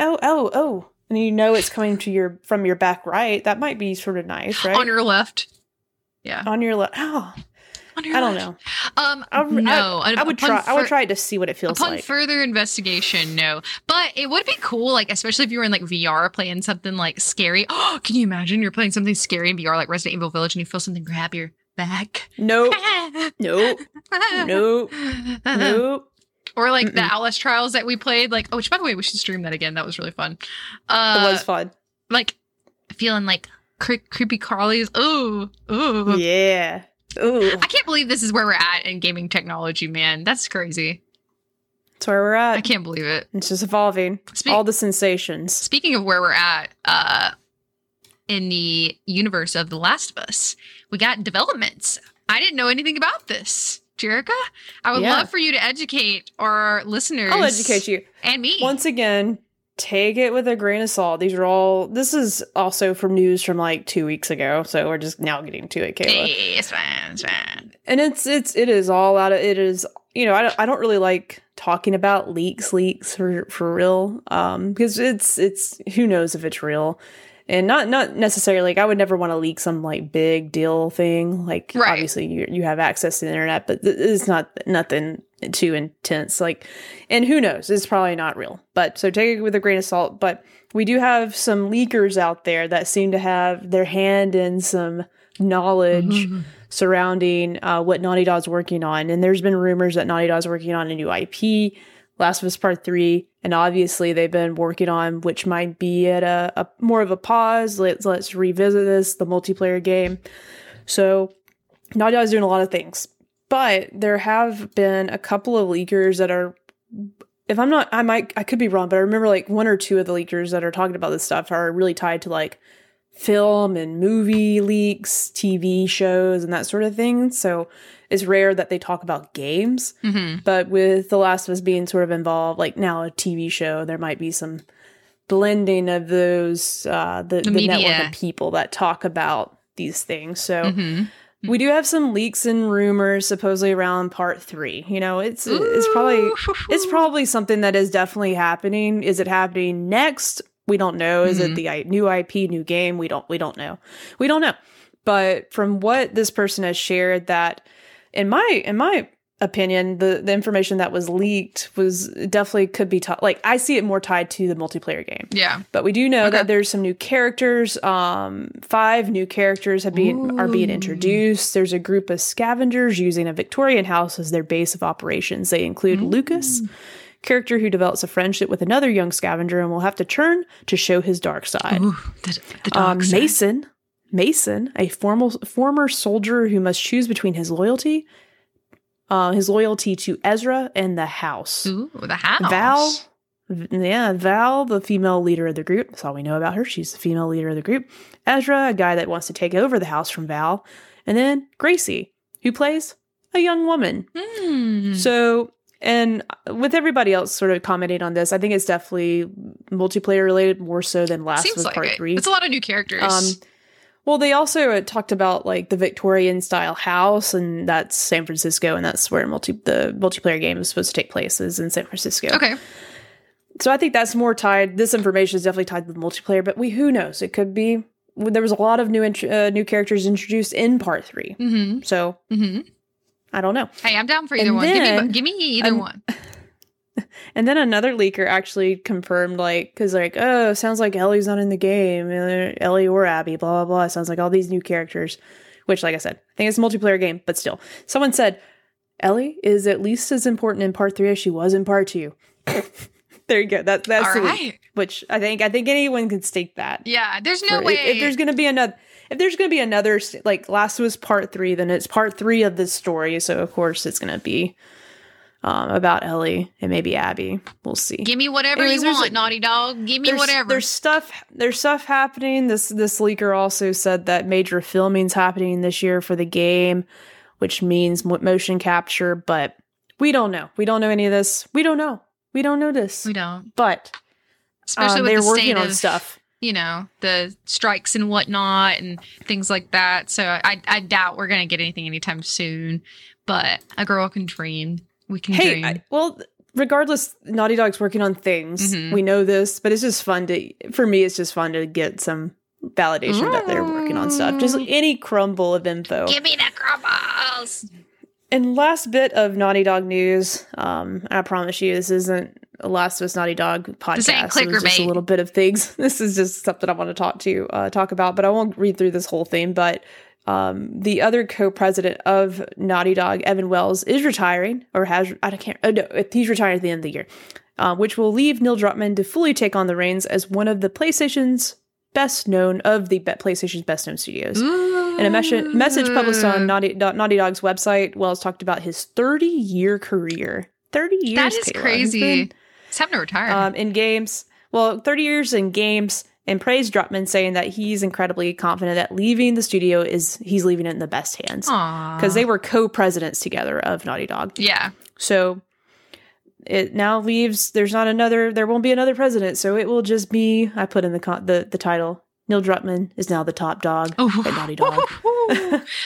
oh, oh, oh, and you know it's coming to your from your back right. That might be sort of nice, right? on your left. Yeah. on your left. Oh, I don't know. Um, I, would- no. I, I would Upon try. I would try to see what it feels Upon like. further investigation, no. But it would be cool, like especially if you were in like VR playing something like scary. Oh, [gasps] can you imagine you're playing something scary in VR, like Resident Evil Village, and you feel something grab your back. Nope. [laughs] Nope. Nope. Nope. Or like the Mm-mm. Alice trials that we played. Like, oh, which by the way, we should stream that again. That was really fun. Uh, it was fun. like feeling like cre- creepy crawlies. Ooh, ooh. Yeah. Ooh. I can't believe this is where we're at in gaming technology, man. That's crazy. That's where we're at. I can't believe it. It's just evolving. Speak- All the sensations. Speaking of where we're at, uh, in the universe of The Last of Us, we got developments. I didn't know anything about this. Jerica, I would Yeah. love for you to educate our listeners. I'll educate you. And me. Once again, take it with a grain of salt. These are all. This is also from news from like two weeks ago, so we're just now getting to it, Kayla. Hey, it's fine, it's fine. And it's it's it is all out of it is. You know, I don't I don't really like talking about leaks leaks for for real, um, because it's it's who knows if it's real. And not not necessarily like I would never want to leak some like big deal thing. Like Right. obviously you you have access to the internet, but th- it's not nothing too intense. Like, and who knows? It's probably not real. But so take it with a grain of salt. But we do have some leakers out there that seem to have their hand in some knowledge surrounding uh, what Naughty Dog's working on. And there's been rumors that Naughty Dog's working on a new IP, Last of Us Part 3. And obviously they've been working on, which might be at a, a more of a pause. Let's, let's revisit this, the multiplayer game. So Naughty Dog's doing a lot of things. But there have been a couple of leakers that are if I'm not I might I could be wrong, but I remember like one or two of the leakers that are talking about this stuff are really tied to like film and movie leaks, TV shows, and that sort of thing. So it's rare that they talk about games. Mhm. But with The Last of Us being sort of involved, like now a TV show, there might be some blending of those uh the, The the, network of people that talk about these things. So Mhm. We do have some leaks and rumors supposedly around part three. You know, it's it's probably it's probably something that is definitely happening. Is it happening next? We don't know. Is Mhm. it the I- new IP, new game? We don't we don't know. We don't know. But from what this person has shared, that in my in my opinion, the the information that was leaked was definitely could be ti- like I see it more tied to the multiplayer game. Yeah. But we do know Okay. that there's some new characters. Um, five new characters have been are being introduced. There's a group of scavengers using a Victorian house as their base of operations. They include Mm. Lucas, character who develops a friendship with another young scavenger and will have to turn to show his dark side. Ooh, the, the Um, dog side. Mason, Mason, a formal former soldier who must choose between his loyalty, uh, his loyalty to Ezra and the house. Ooh, the house. Val, yeah, Val, the female leader of the group. That's all we know about her. She's the female leader of the group. Ezra, a guy that wants to take over the house from Val. And then Gracie, who plays a young woman. Hmm. So, and with everybody else sort of commenting on this, I think it's definitely multiplayer related more so than Last Seems was like Part it. 3. It's a lot of new characters. Um, well, they also uh, talked about like the Victorian style house, and that's San Francisco, and that's where multi the multiplayer game is supposed to take place is in San Francisco. okay. So I think that's more tied. This information is definitely tied to the multiplayer, but we who knows? It could be. There was a lot of new int- uh, new characters introduced in part three, Mm-hmm. so Mm-hmm. I don't know. Hey, I'm down for either And one. give me, give me either um, one. [laughs] And then another leaker actually confirmed, like, because like, oh, sounds like Ellie's not in the game, uh, Ellie or Abby, blah blah blah. Sounds like all these new characters, which, like I said, I think it's a multiplayer game, but still, someone said Ellie is at least as important in part three as she was in part two. [laughs] there you go. That that's All the leak, right. which I think I think anyone can state that. Yeah, there's no way. if, if there's gonna be another. If there's going to be another, like Last was part three, then it's part three of this story. So, of course, it's going to be um, about Ellie and maybe Abby. We'll see. give me whatever Anyways, you want, a- Naughty Dog. Give me there's, whatever. There's stuff. There's stuff happening. This this leaker also said that major filming's happening this year for the game, which means motion capture. But we don't know. We don't know any of this. We don't know. We don't know this. we don't. But Especially um, with they're the working state on of, stuff. you know, the strikes and whatnot and things like that. So I, I doubt we're going to get anything anytime soon. But a girl can dream. We can Hey, dream. I, well, regardless, Naughty Dog's working on things. Mhm. We know this, but it's just fun to. For me, it's just fun to get some validation that they're working on stuff. Just Mm. any crumble of info. Give me the crumbles. And last bit of Naughty Dog news. Um, I promise you, this isn't a Last of Us Naughty Dog podcast. This ain't It was just a little bit of things. [laughs] This is just something I want to talk to uh, talk about, but I won't read through this whole thing. But um, the other co-president of Naughty Dog, Evan Wells, is retiring or has I can't. Oh, no, he's retiring at the end of the year, uh, which will leave Neil Druckmann to fully take on the reins as one of the PlayStation's best known of the PlayStation's best known studios. In a mes- message published on Naughty, Naughty Dog's website, Wells talked about his 30 year career. 30 years. That is. He's crazy. been, It's time to retire. um, in games. Well, 30 years in games and praised Druckmann, saying that he's incredibly confident that leaving the studio is he's leaving it in the best hands because they were co-presidents together of Naughty Dog. yeah. So it now leaves. There's not another. There won't be another president. So it will just be. I put in the con- the the title. Neil Druckmann is now the top dog Oh. at Naughty Dog.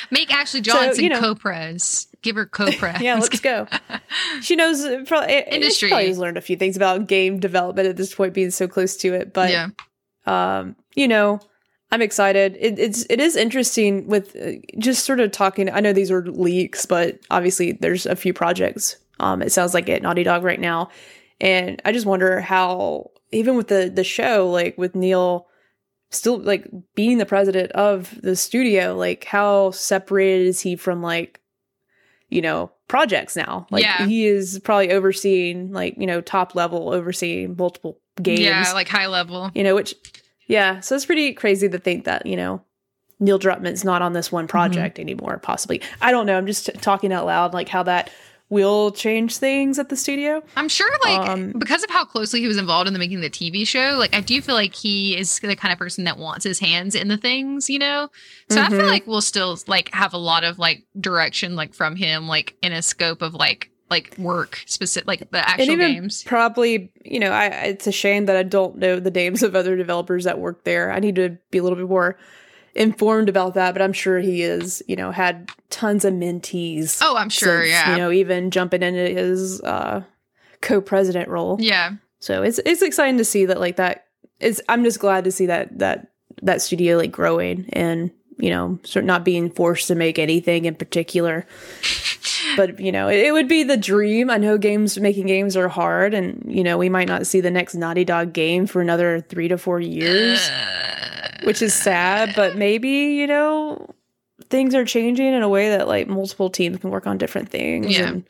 [laughs] Make Ashley [laughs] So, Johnson you know- Copres. Give her Copra. [laughs] yeah, let's go. She knows probably Industry. She probably has learned a few things about game development at this point, being so close to it. But yeah. Um, you know, I'm excited. It, it's it is interesting with uh, just sort of talking. I know these are leaks, but obviously there's a few projects. Um, it sounds like at Naughty Dog right now, and I just wonder how even with the the show, like with Neil still like being the president of the studio, like how separated is he from like you know projects now? Like Yeah. he is probably overseeing like you know top level overseeing multiple games Yeah, like high level. you know, which, yeah, so it's pretty crazy to think that, you know, Neil Druckmann's not on this one project anymore, possibly. I don't know. I'm just t- talking out loud, like how that will change things at the studio. I'm sure, like, Um, because of how closely he was involved in the making of the TV show, like, I do feel like he is the kind of person that wants his hands in the things, you know? So I feel Mhm. like we'll still, like, have a lot of, like, direction, like, from him, like, in a scope of, like, like work specific, like the actual games. probably, you know, I it's a shame that I don't know the names of other developers that work there. I need to be a little bit more informed about that, but I'm sure he is, you know, had tons of mentees. Oh, I'm sure, since, yeah. You know, even jumping into his uh co-president role. yeah. So it's it's exciting to see that like that is I'm just glad to see that that that studio like growing and you know sort of not being forced to make anything in particular. But you know, it, it would be the dream. I know games making games are hard and you know, we might not see the next Naughty Dog game for another 3 to 4 years, which is sad, but maybe, you know, things are changing in a way that like multiple teams can work on different things Yeah. and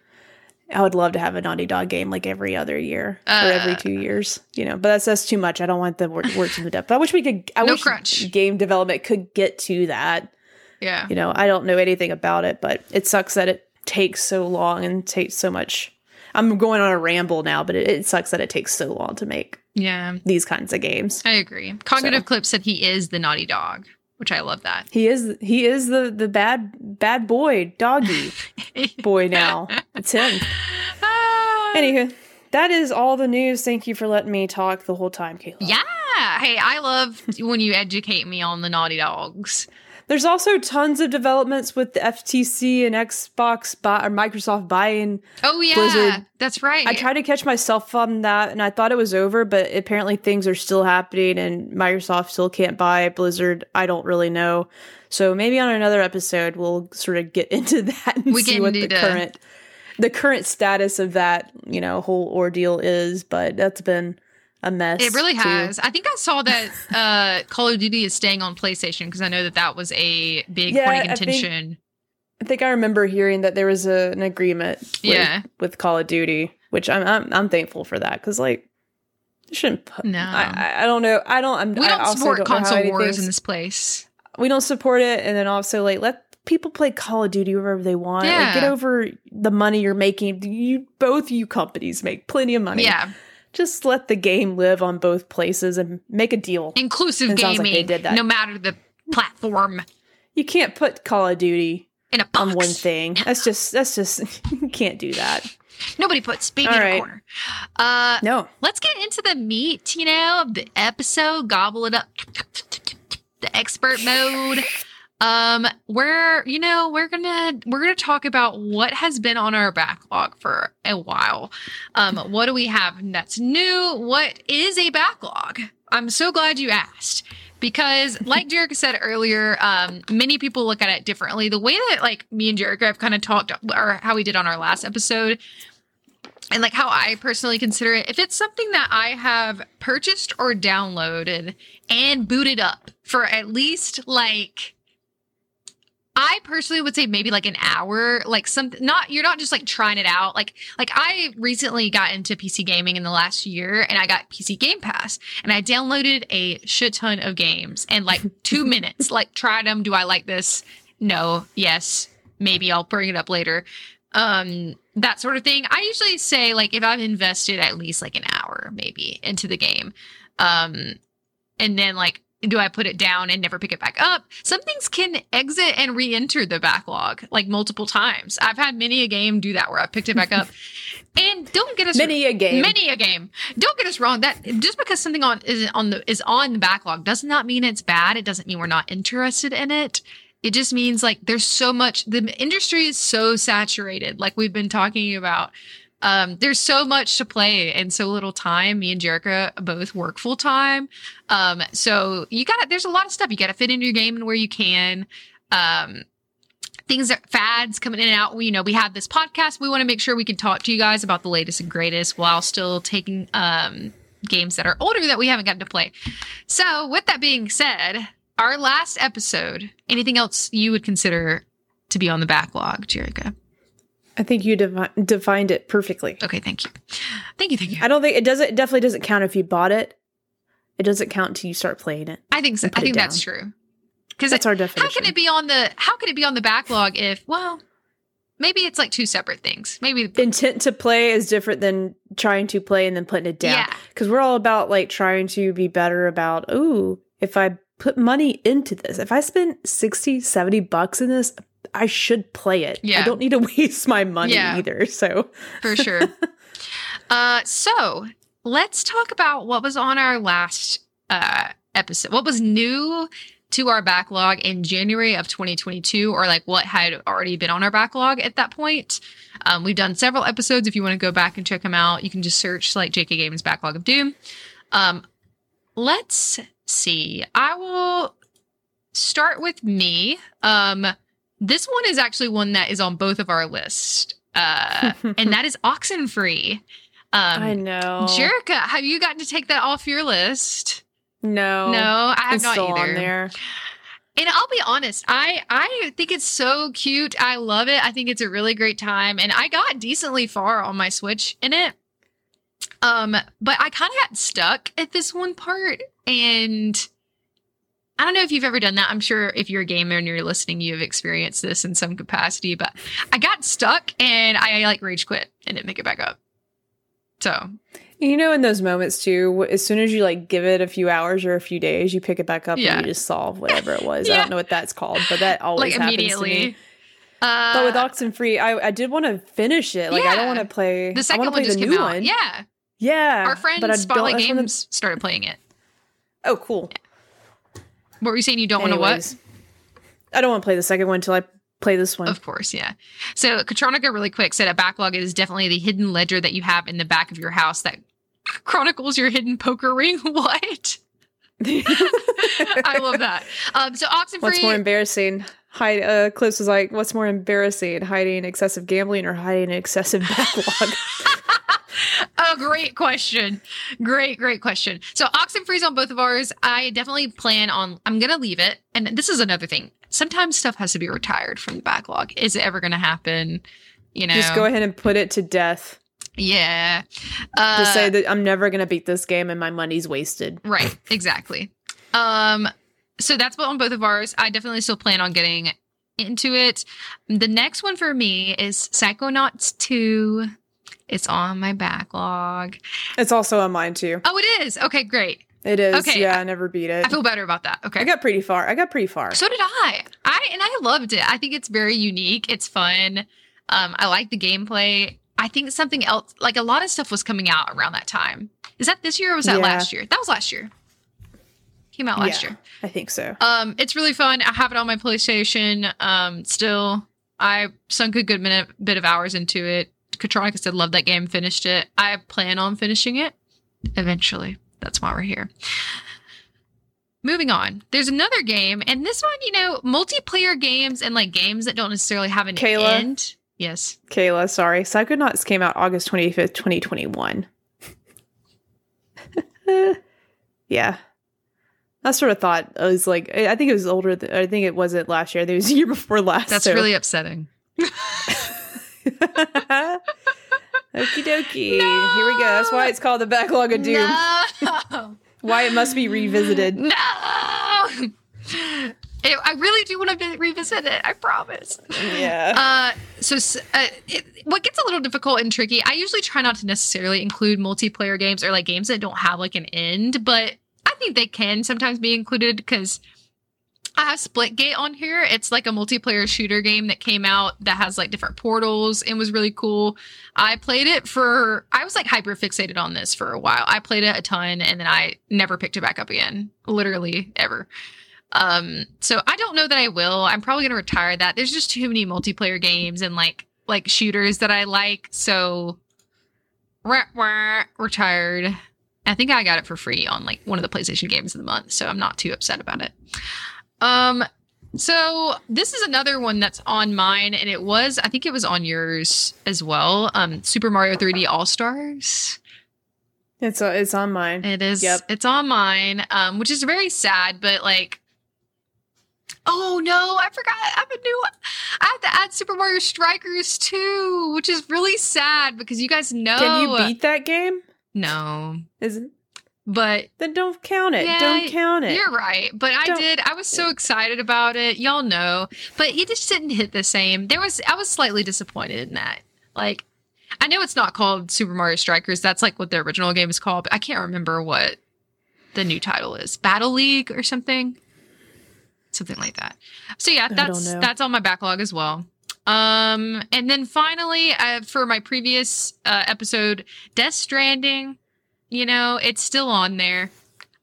I would love to have a Naughty Dog game like every other year or every Uh. two years, you know. But that's that's too much. I don't want the wor- words in the depth. I wish we could. I No wish crunch. game development could get to that. Yeah. You know, I don't know anything about it, but it sucks that it takes so long and takes so much. I'm going on a ramble now, but it, it sucks that it takes so long to make Yeah. these kinds of games. I agree. Cognitive So. Clip said he is the naughty dog, which I love that. He is he is the the bad bad boy doggy [laughs] boy now. It's him. Ah. Anywho, that is all the news. Thank you for letting me talk the whole time, Kayla. Yeah. Hey, I love when you educate me on the naughty dogs. There's also tons of developments with the FTC and Xbox buy, or Microsoft buying. Oh yeah, Blizzard. that's right. I tried to catch myself on that, and I thought it was over, but apparently things are still happening, and Microsoft still can't buy Blizzard. I don't really know. So maybe on another episode we'll sort of get [laughs] into that and We see what the to- current the current status of that you know whole ordeal is. But that's been a mess. It really too. has. I think I saw that [laughs] uh, Call of Duty is staying on PlayStation because I know that that was a big Yeah, point of contention. I think I remember hearing that there was a, an agreement with, Yeah. with Call of Duty, which I'm I'm, I'm thankful for that because like you shouldn't put No. I, I I don't know I don't I'm, we don't also support don't console wars in this place. we don't support it and then also like let people play Call of Duty wherever they want like Yeah. get over the money you're making you both you companies make plenty of money Yeah, just let the game live on both places and make a deal inclusive It like gaming, they did that. no matter the platform. you can't put Call of Duty In a box. on one thing that's [laughs] just that's just [laughs] you can't do that Nobody puts baby All in a corner. Uh, no let's get into the meat, you know, of the episode. Gobble it up. The expert mode. Um, where you know we're gonna we're gonna talk about what has been on our backlog for a while. Um, what do we have that's new? What is a backlog? I'm so glad you asked because, [laughs] like Jerica said earlier, um, many people look at it differently. The way that like me and Jerica have kind of talked, or how we did on our last episode, and like how I personally consider it, if it's something that I have purchased or downloaded and booted up for at least like I personally would say maybe like an hour, like something not you're not just like trying it out. Like like I recently got into PC gaming in the last year and I got PC Game Pass and I downloaded a shit ton of games and like [laughs] 2 minutes like tried them, do I like this? No, yes, maybe I'll bring it up later. Um that sort of thing. I usually say like if I've invested at least like an hour maybe into the game. Um and then like do I put it down and never pick it back up? Some things can exit and re-enter the backlog like multiple times. I've had many a game do that where I picked it back up. [laughs] and don't get us Many a game. Many a game. Don't get us wrong. That just because something on is on the is on the backlog does not mean it's bad. It doesn't mean we're not interested in it. It just means like there's so much the industry is so saturated, like we've been talking about. Um, there's so much to play and so little time. Me and Jerica both work full time. Um, so you got there's a lot of stuff you got to fit into your game and where you can. Um, things are fads coming in and out. We, you know, we have this podcast. We want to make sure we can talk to you guys about the latest and greatest while still taking um, games that are older that we haven't gotten to play. So, with that being said, our last episode, anything else you would consider to be on the backlog, Jerica? I think you devi- defined it perfectly. Okay, thank you. Thank you, thank you. I don't think it doesn't. It definitely doesn't count if you bought it. It doesn't count until you start playing it. I think so. I think that's true. Because That's our definition. how can it be on the how can it be on the backlog if well maybe it's like two separate things. Maybe Intent to play is different than trying to play and then putting it down. Yeah. Because we're all about like trying to be better about, ooh, if I put money into this, if I spend 60, 70 bucks in this, I should play it. Yeah. I don't need to [laughs] waste my money Yeah. either. So for sure. [laughs] uh, so let's talk about what was on our last uh, episode. What was new to our backlog in January of 2022, or like what had already been on our backlog at that point. Um, we've done several episodes. If you want to go back and check them out, you can just search like JK Games Backlog of Doom. Um, let's see. I will start with me. Um, this one is actually one that is on both of our list, uh, and that is [laughs] Oxenfree. Um, I know. Jerica, have you gotten to take that off your list? No. no, I have It's not still either. on there. And I'll be honest, I I think it's so cute. I love it. I think it's a really great time, and I got decently far on my Switch in it. Um, but I kind of got stuck at this one part, and I don't know if you've ever done that. I'm sure if you're a gamer and you're listening, you have experienced this in some capacity. But I got stuck, and I like rage quit and didn't pick it back up. So You know, in those moments too, as soon as you like give it a few hours or a few days, you pick it back up Yeah. and you just solve whatever it was. I don't know what that's called, but that [laughs] always like happens to immediately. me. Uh, But with Oxenfree, I I did want to finish it. Like I don't want to play. the I second want to one play just the came new out. one. Yeah, yeah. our friend but I Spotlight I wanna- Games started playing it. Oh, cool. What were you saying? You don't want to what? I don't want to play the second one until I play this one. Of course, yeah. So Katronica really quick said a backlog is definitely the hidden ledger that you have in the back of your house that chronicles your hidden poker ring. [laughs] What? I love that. Um, so What's more embarrassing? Hide. Uh, Close was like, "What's more embarrassing, hiding excessive gambling or hiding an excessive backlog?" [laughs] [laughs] oh, great question. Great, great question. So Oxenfree's on both of ours. I definitely plan on. I'm gonna leave it. And this is another thing. Sometimes stuff has to be retired from the backlog. Is it ever gonna happen? You know, Just go ahead and put it to death. Yeah. Uh, Just say that I'm never gonna beat this game and my money's wasted. Right, exactly. Um, so that's what on both of ours. I definitely still plan on getting into it. The next one for me is Psychonauts 2. It's on my backlog. It's also on mine too. Oh, it is. Okay, great. It is. Okay, Yeah, I never beat it. I feel better about that. Okay. I got pretty far. I got pretty far. so did I. I and I loved it. I think it's very unique. It's fun. Um, I like the gameplay. I think something else, like a lot of stuff was coming out around that time. Is that this year or was that Yeah. last year? That was last year. Came out last Yeah. year. I think so. Um, it's really fun. I have it on my PlayStation. Um, still, I sunk a good minute, bit of hours into it. Katronica said, "Love that game." Finished it. I plan on finishing it eventually. That's why we're here. Moving on. There's another game, and this one, you know, multiplayer games and like games that don't necessarily have an Kayla? end. Yes. Kayla, sorry. Psychonauts came out August 25th, 2021. [laughs] yeah. I sort of thought it was like I think it was older. Th- I think it wasn't last year. I think it was the year before last. That's so- really upsetting. [laughs] [laughs] Okie dokie. Here we go. That's why it's called the backlog of doom. No. Why it must be revisited. No. It- I really do want to revisit it. I promise. Yeah. Uh, so uh, it, what gets a little difficult and tricky, I usually try not to necessarily include multiplayer games or like games that don't have like an end, but I think they can sometimes be included because have Splitgate on here. It's like a multiplayer shooter game that came out that has like different portals and was really cool. I played it for, I was like hyper fixated on this for a while. I played it a ton and then I never picked it back up again, literally ever. Um, so I don't know that I will. I'm probably gonna retire that. There's just too many multiplayer games and like like shooters that I like. So wah, wah, retired. I think I got it for free on like one of the PlayStation games of the month, so I'm not too upset about it. Um, so this is another one that's on mine, and it was I think it was on yours as well. Um, Super Mario 3D All Stars. it's uh, it's on mine. It is. Yep. It's on mine, um, which is very sad, but like. Oh no, I forgot. I have a new one. I have to add Super Mario Strikers too, which is really sad because you guys know. Can you beat that game? No, Is it? But Then don't count it. Yeah, don't count it. you're right. But I Don't- did. I was so excited about it. Y'all know, but it just didn't hit the same. There was. I was slightly disappointed in that. Like, I know it's not called Super Mario Strikers. That's like what the original game is called. But I can't remember what the new title is. Battle League or something. Something like that. So yeah, that's that's on my backlog as well. Um, and then finally, uh, for my previous uh, episode, Death Stranding, you know, it's still on there.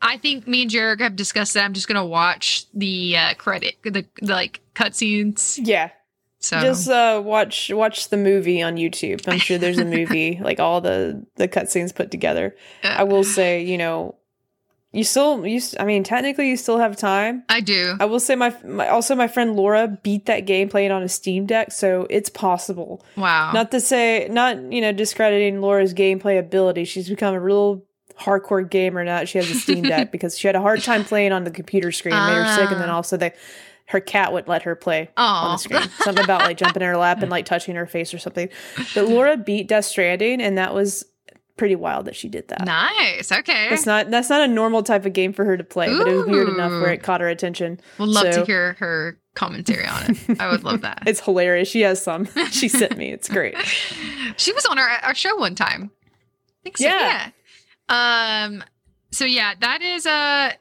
I think me and Jarek have discussed that. I'm just gonna watch the uh, credit, the, the like cutscenes. yeah. So Just uh, watch watch the movie on YouTube. I'm sure there's a [laughs] movie like all the the cutscenes put together. uh, I will say, you know, you still you. I mean, technically, you still have time. I do. I will say my, my also my friend Laura beat that game playing on a Steam Deck, so it's possible. Wow. Not to say, not you know, discrediting Laura's gameplay ability. She's become a real hardcore gamer now. She has a Steam Deck [laughs] because she had a hard time playing on the computer screen, made her sick, and then Ah. also they, her cat wouldn't let her play on Oh, the screen. Something about like jumping in her lap and like touching her face or something. But Laura beat Death Stranding, and that was pretty wild that she did that. nice. Okay. That's not that's not a normal type of game for her to play, but it was weird enough where it caught her attention. Would love so- to hear her commentary on it. I would love that. [laughs] It's hilarious. She has some. [laughs] She sent me. It's great. she was on our, our show one time. I think so. Yeah. Yeah. Um. So yeah, that is uh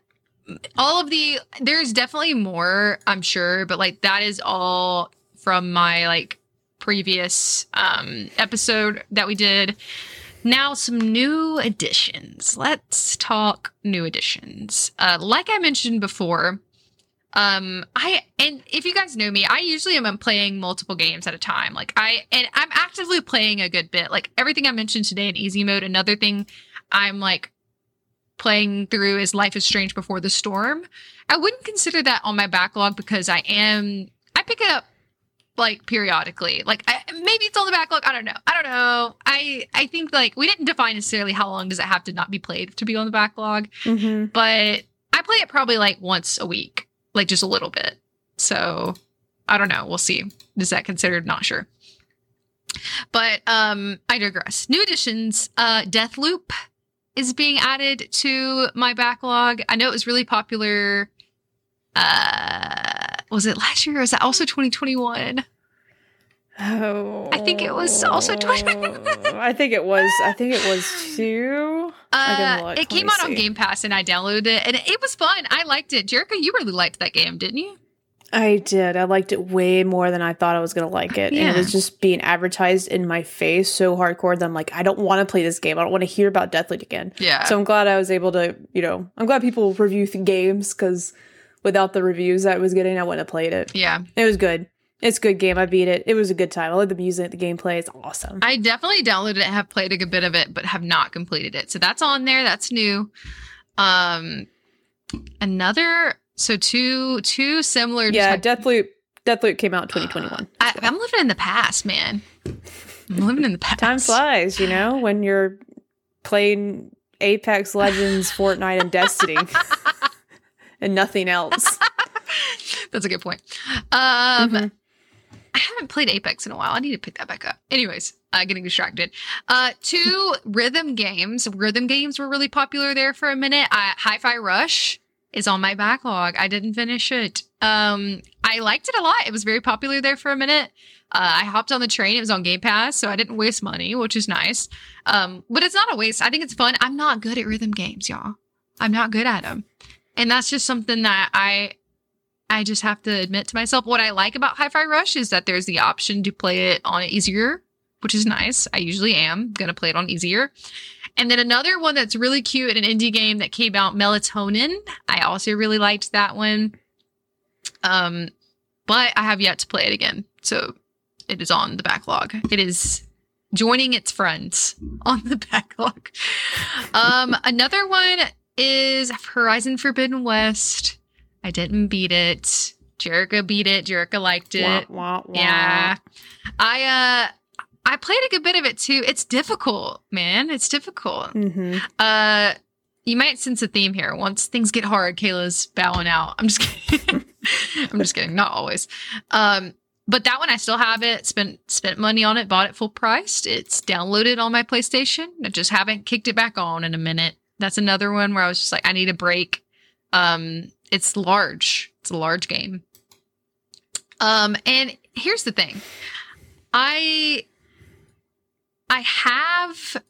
all of the. There's definitely more. I'm sure, but like that is all from my like previous um episode that we did. Now some new additions. Let's talk new additions. Uh, like I mentioned before, um i and if you guys know me i usually am playing multiple games at a time like i and i'm actively playing a good bit like everything i mentioned today in easy mode another thing i'm like playing through is life is strange before the storm i wouldn't consider that on my backlog because i am i pick up like periodically like I, maybe it's on the backlog i don't know i don't know i i think like we didn't define necessarily how long does it have to not be played to be on the backlog hmm but I play it probably like once a week, like just a little bit. So I don't know. We'll see. Is that considered? Not sure. But um, I digress. New additions. Uh, Death Loop is being added to my backlog. I know it was really popular. Uh, was it last year? Or was that also 2021? Oh, I think it was also 20. I think it was. I think it was [sighs] too. Uh, it Let came me out on see. Game Pass and I downloaded it, and it was fun. I liked it. Jerica, you really liked that game, didn't you? I did. I liked it way more than I thought I was gonna like it, and Yeah. it was just being advertised in my face so hardcore that I'm like, I don't want to play this game. I don't want to hear about Deathloop again. Yeah. So I'm glad I was able to, you know, I'm glad people review th- games because without the reviews I was getting, I wouldn't have played it. yeah. It was good. It's a good game. I beat it. It was a good time. I like the music, the gameplay. It's awesome. I definitely downloaded it, have played a good bit of it, but have not completed it. So that's on there. That's new. Um, another so two two similar. yeah, type- Deathloop. Deathloop came out in 2021. [gasps] I, I'm living in the past, man. I'm living in the past. Time flies, you know, when you're playing Apex Legends, [laughs] Fortnite, and Destiny. [laughs] and nothing else. [laughs] That's a good point. Um, Mhm. I haven't played Apex in a while. I need to pick that back up. Anyways, uh, getting distracted. Uh, two [laughs] rhythm games. Rhythm games were really popular there for a minute. Uh, Hi-Fi Rush is on my backlog. I didn't finish it. Um, I liked it a lot. It was very popular there for a minute. Uh, I hopped on the train. It was on Game Pass, so I didn't waste money, which is nice. Um, but it's not a waste. I think it's fun. I'm not good at rhythm games, y'all. I'm not good at them, and that's just something that I I just have to admit to myself what I like about Hi-Fi Rush is that there's the option to play it on easier, which is nice. I usually am going to play it on easier. And then another one that's really cute, in an indie game that came out, Melatonin. I also really liked that one. Um, but I have yet to play it again. So it is on the backlog. It is joining its friends on the [laughs] backlog. Um, another one is Horizon Forbidden West. I didn't beat it. Jerica beat it. Jerica liked it. Wah, wah, wah. Yeah. I uh I played a good bit of it too. It's difficult, man. It's difficult. Mhm. Uh you might sense a theme here. Once things get hard, Kayla's bowing out. I'm just [laughs] kidding. I'm just kidding. Not always. Um but that one I still have it. Spent spent money on it, bought it full priced. It's downloaded on my PlayStation. I just haven't kicked it back on in a minute. That's another one where I was just like, I need a break. Um, it's large. It's a large game. Um, and here's the thing. I I have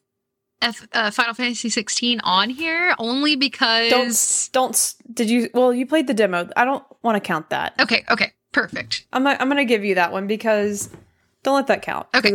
F, uh, Final Fantasy 16 on here only because Don't don't. Did you? Well, you played the demo. I don't want to count that. Okay, okay. Perfect. I'm not, I'm gonna give you that one because don't let that count. Okay.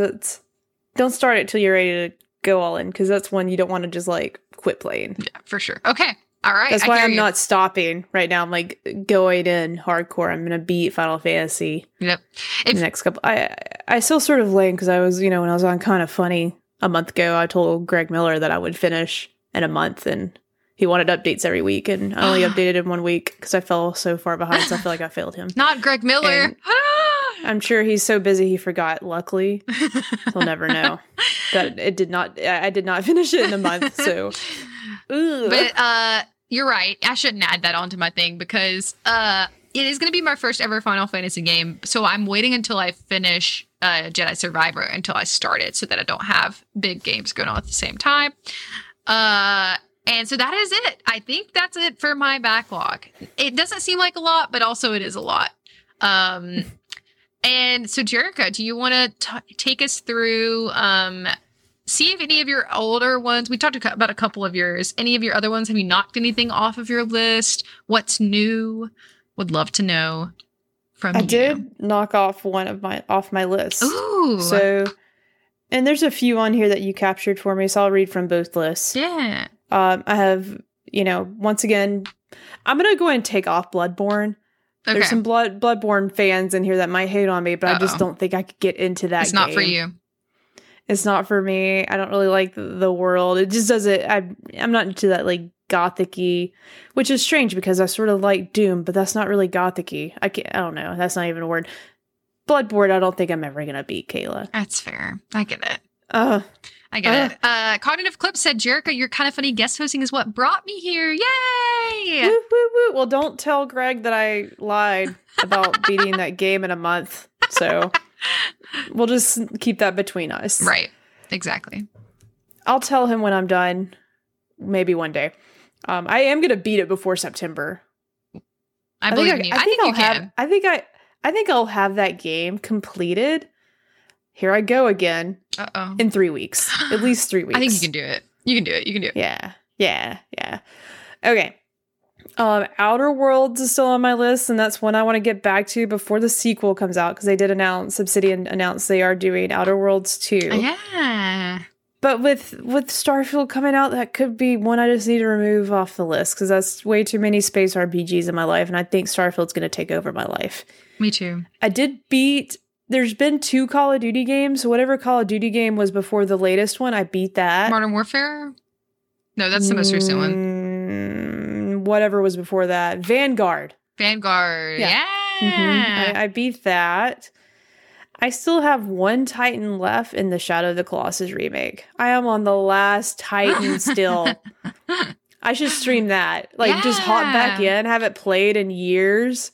Don't start it till you're ready to go all in because that's when you don't want to just like quit playing. Yeah, for sure. Okay. All right. That's why I'm you. not stopping right now. I'm like going in hardcore. I'm gonna beat Final Fantasy Yep. in If- the next couple. I I still sort of lame because I was you know when I was on kind of funny a month ago. I told Greg Miller that I would finish in a month and. He wanted updates every week, and I only [gasps] updated him one week because I fell so far behind. So I feel like I failed him. Not Greg Miller. [gasps] [laughs] I'm sure he's so busy he forgot. Luckily, he'll never know [laughs] that it did not. I did not finish it in a month. So, Ugh. [laughs] but uh you're right. I shouldn't add that onto my thing because uh it is going to be my first ever Final Fantasy game. So I'm waiting until I finish uh Jedi Survivor until I start it so that I don't have big games going on at the same time. Uh and so that is it. I think that's it for my backlog. It doesn't seem like a lot, but also it is a lot. Um and so Jerica, do you want to take us through um see if any of your older ones we talked about a couple of yours any of your other ones have you knocked anything off of your list what's new would love to know from I you did knock off one of my off my list. ooh So, and there's a few on here that you captured for me. So I'll read from both lists. yeah Um, I have, you know, once again, I'm gonna go ahead and take off Bloodborne. Okay There's some blood Bloodborne fans in here that might hate on me, but I just don't think I could get into that. it's not for you It's not for me. I don't really like the, the world. It just doesn't. I I'm not into that like gothicy, which is strange because I sort of like Doom, but that's not really gothicy. I can't, I don't know. That's not even a word. Bloodborne. I don't think I'm ever gonna beat Kayla. that's fair i get it Uh, i get it uh cognitive clip said jerica your kind of funny guest hosting is what brought me here yay woo, woo, woo. Well, don't tell Greg that I lied about [laughs] beating that game in a month. So we'll just keep that between us. right exactly I'll tell him when I'm done. Maybe one day. Um, I am gonna beat it before September. i, believe think in you i, think, I'll you have. can I think I. I think I'll have that game completed. Here I go again uh-oh in three weeks. At [gasps] least three weeks. i think you can do it you can do it you can do it Yeah. Yeah. Yeah. Okay. Um, Outer Worlds is still on my list, and that's one I want to get back to before the sequel comes out because they did announce Obsidian announced they are doing Outer Worlds 2. yeah But with with Starfield coming out, that could be one I just need to remove off the list because that's way too many space RPGs in my life, and I think Starfield's going to take over my life. me too I did beat. There's been two Call of Duty games. So whatever Call of Duty game was before the latest one, I beat that. Modern Warfare? No, that's the most recent one. Mm, Whatever was before that, Vanguard. Vanguard. Yeah. Yeah. Mhm. I, I beat that. I still have one Titan left in the Shadow of the Colossus remake. I am on the last Titan [laughs] still. I should stream that. Like just hop back in, have it played in years,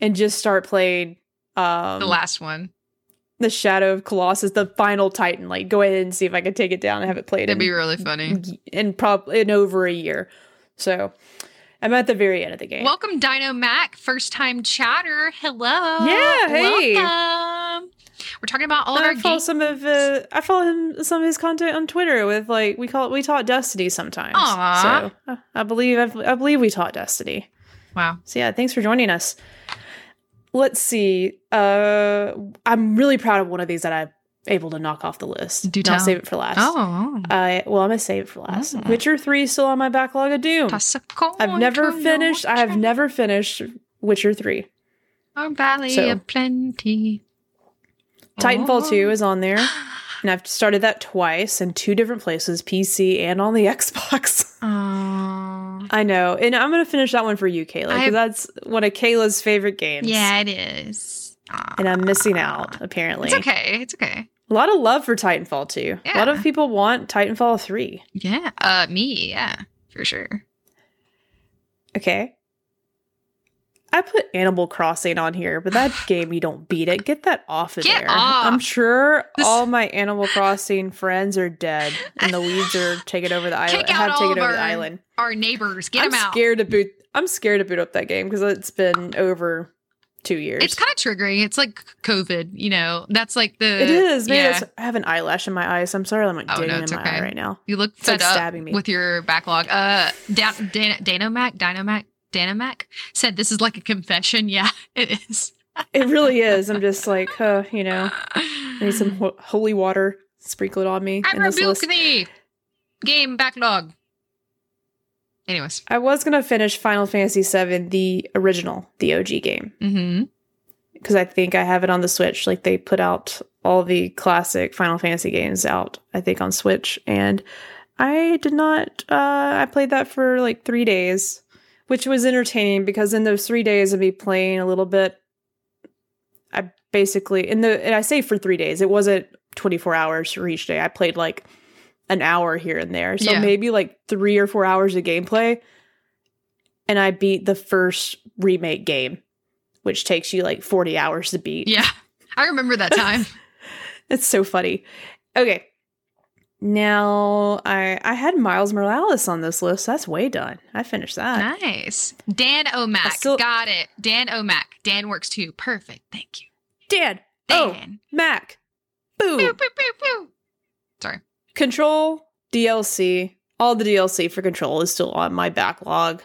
and just start playing um the last one. the Shadow of Colossus, the final Titan. Like go ahead and see if I can take it down and have it played That'd in, be really funny. in probably in over a year. So I'm at the very end of the game. Welcome, Dino Mac, first time chatter. Hello. Yeah, hey. Welcome. We're talking about all of I our follow games. some of uh, I follow him some of his content on Twitter with like we call it we taught Destiny sometimes. Aw. So I believe I, I believe we taught Destiny. Wow. So yeah, thanks for joining us. Let's see. Uh I'm really proud of one of these that I'm able to knock off the list. Do And I'll save it for last. Oh. I well, I'm gonna save it for last. Oh. Witcher three is still on my backlog of Doom. I've never finished. I have never finished Witcher three. Our Valley So- of Plenty. Titanfall Oh. two is on there, [gasps] and I've started that twice in two different places, PC and on the [laughs] Xbox. I know, and I'm gonna finish that one for you, Kayla, because that's one of Kayla's favorite games. Yeah, it is. Aw. and I'm missing out. Apparently, It's okay. It's okay. A lot of love for Titanfall 2. A lot of people want Titanfall 3. Yeah. Uh, me. Yeah, for sure. Okay. I put Animal Crossing on here, but that [sighs] game you don't beat it. Get that off of Get there. off. I'm sure This- all my Animal Crossing friends are dead and the weeds are [laughs] taking over the island. Kick out Have taken over the our- island. Our neighbors, get I'm them out. scared to boot I'm scared to boot up that game because it's been over 2 years. It's kind of triggering. It's like COVID. You know, that's like the. it is. Yeah. I have an eyelash in my eye, so I'm sorry I'm like Oh, no, in my okay. eye right now. You look It's fed like up stabbing me. with your backlog. Uh, da- Dan- Danomac, Dynamac, Dynamac said this is like a confession. [laughs] Yeah, it is. It really is. I'm just like, huh, you know, I need some ho- holy water sprinkled on me I rebuke thee. Game backlog. Anyways. I was gonna finish Final Fantasy VII, the original, the OG game, Mm-hmm. because I think I have it on the Switch. Like they put out all the classic Final Fantasy games out, I think, on Switch, and I did not. Uh, I played that for like three days, which was entertaining because in those three days of me playing a little bit, I basically in the and I say for three days, it wasn't 24 hours for each day. I played like an hour here and there. So Yeah. maybe like three or four hours of gameplay. And I beat the first remake game, which takes you like 40 hours to beat. Yeah. I remember that time. [laughs] It's so funny. Okay. Now I I had Miles Morales on this list. That's way done. I finished that. nice. Dan O'Mac. Still- Got it. Dan O'Mac. Dan works too. Perfect. Thank you. Dan. Oh, Dan. Mac. Boom. Pew, pew, pew. Sorry. Control DLC. All the DLC for Control is still on my backlog.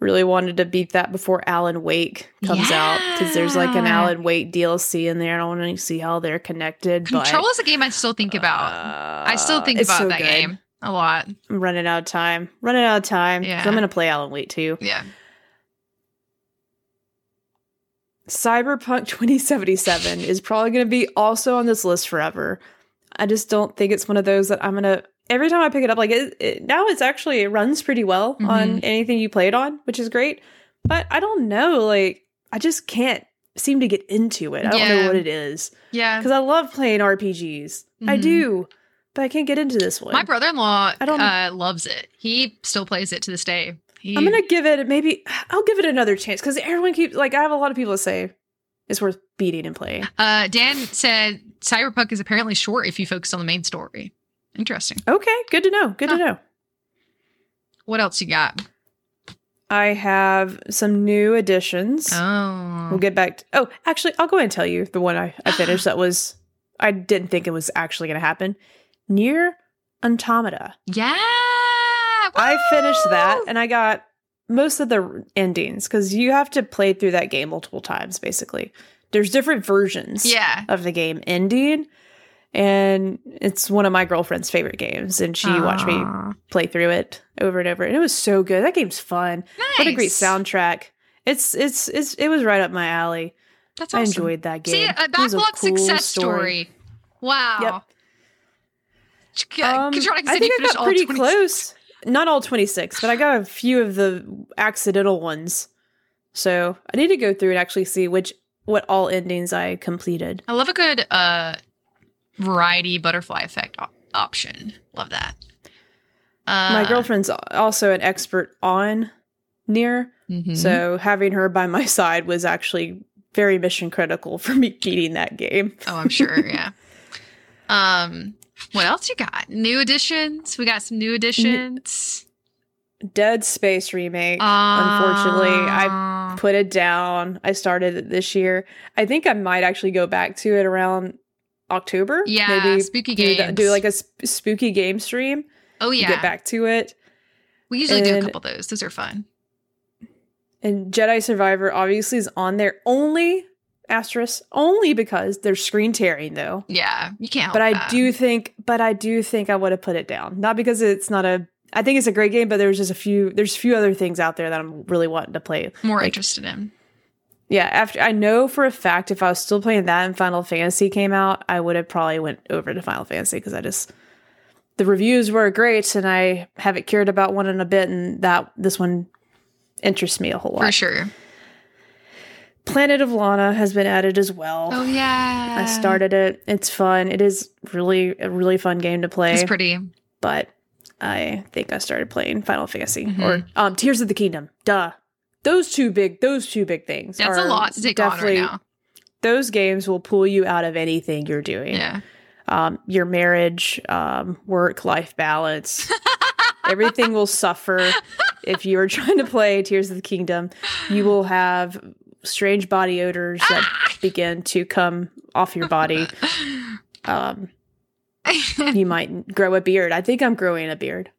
Really wanted to beat that before Alan Wake comes out because there's like an Alan Wake DLC in there. I don't want to see how they're connected. Control but, is a game I still think about. uh, I still think about so that good. game a lot. I'm running out of time. Running out of time. Yeah. I'm gonna play Alan Wake too. Yeah. Cyberpunk [laughs] 2077 is probably going to be also on this list forever. I just don't think it's one of those that I'm going to every time I pick it up like it, it, now it's actually it runs pretty well on Mhm. anything you play it on, which is great. But I don't know like I just can't seem to get into it. I don't know what it is Yeah. cuz I love playing RPGs. I Mhm. do. But I can't get into this one. My brother in law I don't- uh, loves it. He still plays it to this day. He, I'm gonna give it maybe I'll give it another chance because everyone keeps like I have a lot of people say it's worth beating and playing. uh, Dan said Cyberpunk is apparently short if you focus on the main story. Interesting. Okay, good to know. Good Huh. to know. What else you got? I have some new additions. Oh. We'll get back. To, oh, actually, I'll go ahead and tell you the one I, I [gasps] finished that was I didn't think it was actually going to happen. NieR Automata. Yeah. I finished that and I got most of the endings because you have to play through that game multiple times. Basically, there's different versions. Yeah. of the game ending. And it's one of my girlfriend's favorite games, and she watched me play through it over and over, and it was so good. That game's fun. nice. What a great soundtrack! It's it's it's it was right up my alley. That's I enjoyed that game. See, a backlog cool success story. Wow. Yep. Yep. Um, I think I got pretty close. Not all twenty six, but I got a few of the accidental ones. So I need to go through and actually see which what all endings I completed. I love a good uh variety butterfly effect op- option. Love that. Uh, my girlfriend's also an expert on NieR, mhm. so having her by my side was actually very mission critical for me beating that game. Oh, I'm sure. [laughs] yeah. Um, what else you got? New additions. We got some new additions. Dead Space remake. Unfortunately, I Uh, put it down. I started it this year. I think I might actually go back to it around October. yeah, maybe spooky do, games. that, do like a sp- spooky game stream. oh yeah, Get back to it. we usually do a couple of those. Those are fun. And Jedi Survivor obviously is on there only asterisk only because there's screen tearing though. Yeah, you can't. But I that. do think, but I do think I would have put it down. Not because it's not a. I think it's a great game, but there's just a few. There's a few other things out there that I'm really wanting to play. more like- interested in. Yeah, after I know for a fact if I was still playing that and Final Fantasy came out, I would have probably went over to Final Fantasy because I just the reviews were great and I haven't cared about one in a bit, and that this one interests me a whole lot. For sure. Planet of Lana has been added as well. Oh yeah, I started it. It's fun. It is really a really fun game to play. It's pretty. but I think I started playing Final Fantasy Mhm. or um Tears of the Kingdom. Duh. Those two big those two big things. That's a lot to take on right now. Those games will pull you out of anything you're doing. Yeah. Um your marriage, um, work life balance. [laughs] Everything will suffer if you are trying to play Tears of the Kingdom. You will have strange body odors that begin to come off your body. [laughs] Um, you might grow a beard. I think I'm growing a beard.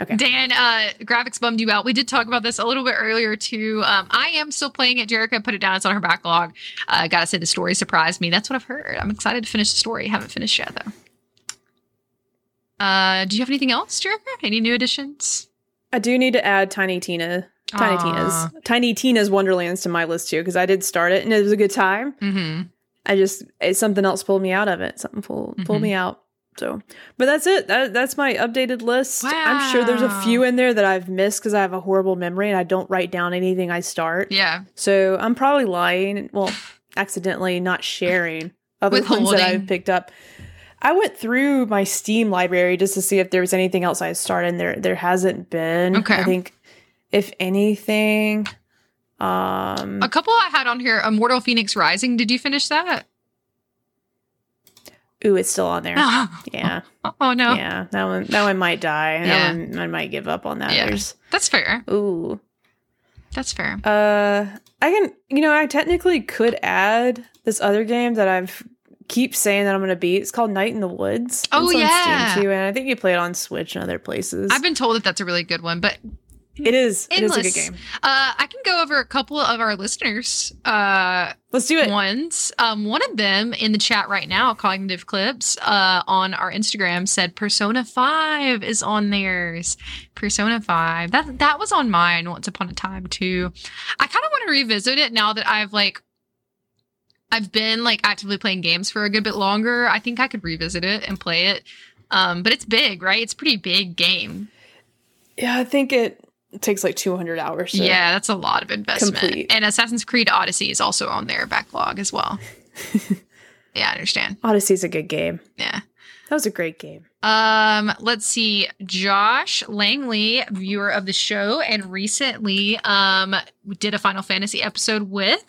Okay. Dan, uh, graphics bummed you out. We did talk about this a little bit earlier too. Um, I am still playing it. Jerica put it down. It's on her backlog. Uh, gotta say, the story surprised me. That's what I've heard. I'm excited to finish the story. Haven't finished yet though. Uh, do you have anything else, Jerica? Any new additions? I do need to add Tiny Tina, Tiny Aw. Tina's, Tiny Tina's Wonderlands to my list too because I did start it and it was a good time. Mm-hmm. I just something else pulled me out of it. Something pulled pulled Mhm. me out. So, but that's it. That, that's my updated list. I'm sure there's a few in there that I've missed because I have a horrible memory and I don't write down anything I start. Yeah. So I'm probably lying. Well, accidentally not sharing [laughs] other ones that I've picked up. I went through my Steam library just to see if there was anything else I started. And there, there hasn't been. Okay. I think, if anything, um, A couple I had on here. Immortal Fenyx Rising. Did you finish that? Ooh, it's still on there. [laughs] Yeah, oh no. yeah. That one, that one might die. Yeah. That one, I might give up on that. Yeah. There's, That's fair. ooh, That's fair. Uh, I can, you know, I technically could add this other game that I've keep saying that I'm going to beat. It's called Night in the Woods. Oh, it's on yeah. Steam too, and I think you play it on Switch and other places. I've been told that that's a really good one, but it is. It is a good game. uh, I can go over a couple of our listeners' uh, Let's do it. ones. Um, one of them in the chat right now, Cognitive Clips, uh, on our Instagram said Persona 5 is on theirs. Persona 5. That that was on mine once upon a time too. I kind of want to revisit it now that I've like I've been like actively playing games for a good bit longer. I think I could revisit it and play it. Um, but it's big, right? It's a pretty big game. Yeah, I think it takes like 200 hours. Yeah, that's a lot of investment. complete. And Assassin's Creed Odyssey is also on their backlog as well. [laughs] yeah, I understand. Odyssey's a good game. Yeah. That was a great game. Um, let's see. Josh Langley, viewer of the show, and recently um did a Final Fantasy episode with,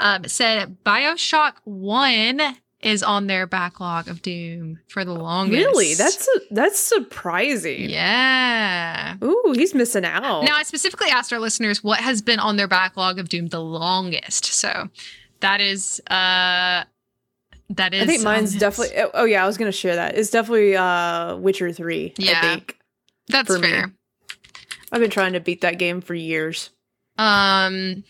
um, said Bioshock One is on their backlog of Doom for the longest. Really? That's a, that's surprising. yeah. Ooh, he's missing out. Now I specifically asked our listeners what has been on their backlog of Doom the longest. So that is uh that is I think mine's definitely. Oh, oh, yeah, I was gonna share that. It's definitely uh Witcher Three. Yeah. I think that's for me. fair. I've been trying to beat that game for years. Um,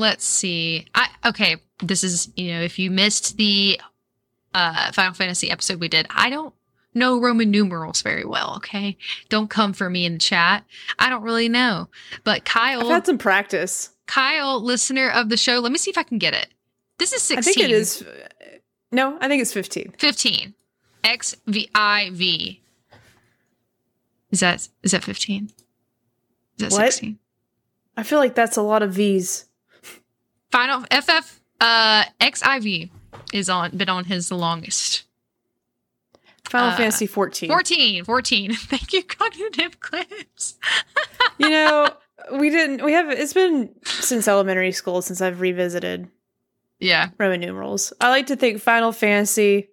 let's see. I okay. This is you know if you missed the uh Final Fantasy episode we did, I don't know Roman numerals very well. Okay, don't come for me in the chat. I don't really know. But Kyle, I've had some practice. Kyle, listener of the show, let me see if I can get it. This is I sixteen. think it is. No, I think it's fifteen. 15 x v i v is that is that 15 is that 16 I feel like that's a lot of V's. Final ff uh xiv is on been on his the longest Final Uh, Fantasy 14. 14, 14. [laughs] Thank you, cognitive clips. You know, we didn't. We have. It's been since elementary school since I've revisited Yeah. Roman numerals. I like to think Final Fantasy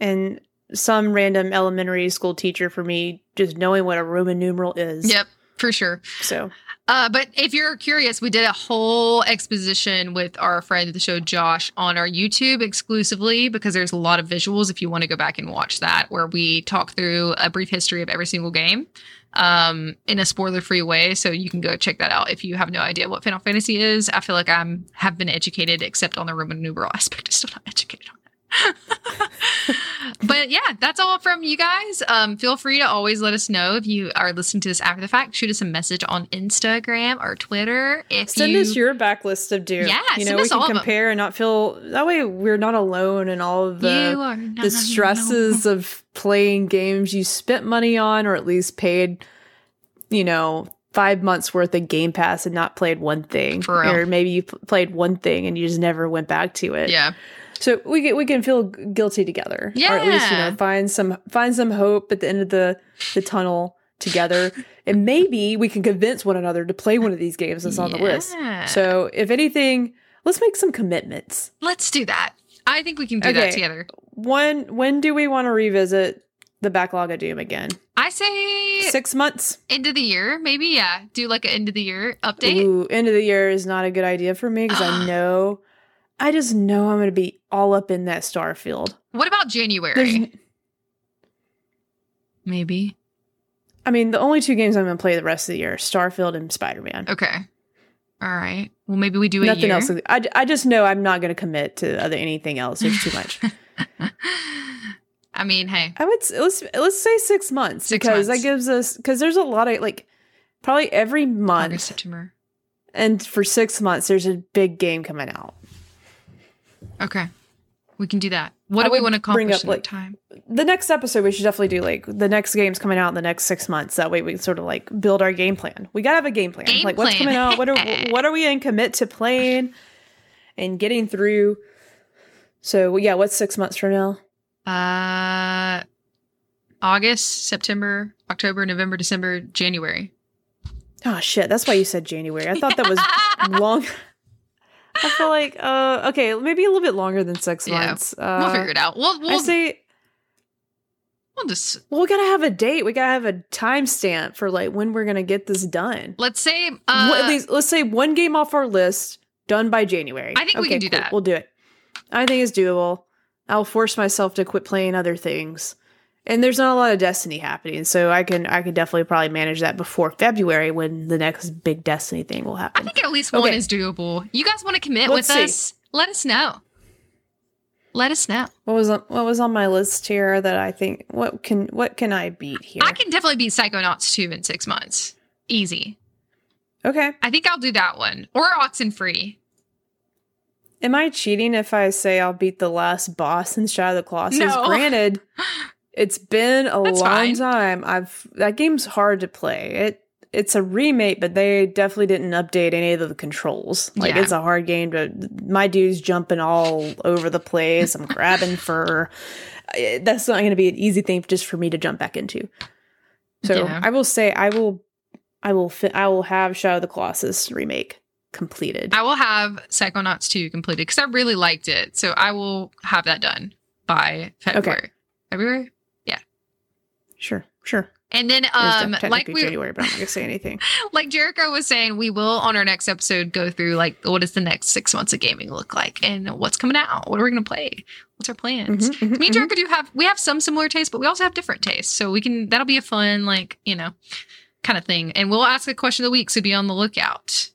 and some random elementary school teacher for me just knowing what a Roman numeral is. Yep, for sure. So Uh, but if you're curious, we did a whole exposition with our friend of the show, Josh, on our YouTube exclusively because there's a lot of visuals if you want to go back and watch that, where we talk through a brief history of every single game um, in a spoiler free way. So you can go check that out if you have no idea what Final Fantasy is. I feel like I'm have been educated, except on the Roman numeral [laughs] aspect. I'm still not educated on. [laughs] but yeah, that's all from you guys. Um, feel free to always let us know if you are listening to this after the fact. Shoot us a message on Instagram or Twitter. If send you, us your backlist of Doom. Yeah, you send know we us all can compare and not feel that way. We're not alone in all of the you are not the stresses of playing games you spent money on or at least paid you know five months worth of game pass and not played one thing For real. or maybe you played one thing and you just never went back to it Yeah, so we get we can feel guilty together or at least you know find some find some hope at the end of the the tunnel together [laughs] and maybe we can convince one another to play one of these games that's on the list so if anything let's make some commitments let's do that. I think we can do Okay. that together. when when do we want to revisit the backlog of doom again I say six months end of the year, maybe. Yeah, do like an end of the year update. Ooh, end of the year is not a good idea for me because I know I just know I'm going to be all up in that Starfield. What about There's, January? Maybe. I mean, the only two games I'm going to play the rest of the year: are Starfield and Spider Man. Okay. All right. Well, maybe we do a Nothing else. I, I just know I'm not going to commit to other anything else. There's too much. [laughs] I mean, hey, I would let's let's say six months Six because months. that gives us because there's a lot of like probably every month August, September. and for six months there's a big game coming out. Okay. We can do that. What I do we want to bring accomplish up, in like, time? the next episode we should definitely do like the next game's coming out in the next six months. That way we sort of like build our game plan. We gotta have a game plan. Game like what's coming out? What are [laughs] what are we in commit to playing and getting through? So yeah what's six months from now? Uh, August, September, October, November, December, January. oh shit. That's why you said january. I thought that was [laughs] long i feel like uh okay maybe a little bit longer than six Yeah. months uh we'll figure it out. We'll i we'll, say we'll just well we gotta have a date we gotta have a timestamp for like when we're gonna get this done let's say uh, Well, at least let's say one game off our list done by January. I think we can do that. We'll do it. I think it's doable. I'll force myself to quit playing other things. And there's not a lot of Destiny happening, so I can I can definitely probably manage that before February when the next big Destiny thing will happen I think at least one Okay. is doable. You guys want to commit Let's with see. us? Let us know. Let us know. What was on, what was on my list here that I think what can what can I beat here? I can definitely beat Psychonauts 2 in six months. Easy. okay. I think I'll do that one. Or Oxenfree. Am I cheating if I say I'll beat the last boss in Shadow of the Colossus? No. Granted, [laughs] it's been a That's long fine. time. I've that game's hard to play. It it's a remake, but they definitely didn't update any of the controls. Like Yeah. it's a hard game to. My dude's jumping all over the place. I'm grabbing [laughs] fur. Eh, That's not going to be an easy thing just for me to jump back into. So Yeah. I will say I will, I will fit. I will have Shadow of the Colossus remake completed. I will have Psychonauts 2 completed because I really liked it. So I will have that done by February. February? Sure, sure. And then um like we January, but I'm not gonna say anything. [laughs] like Jerica was saying, we will on our next episode go through like what does the next six months of gaming look like and what's coming out? What are we gonna play? What's our plans? Mhm, mhm, Me and mhm. Jerica do have we have some similar tastes, but we also have different tastes. So we can that'll be a fun, like, you know, kind of thing. And we'll ask a question of the week, so be on the lookout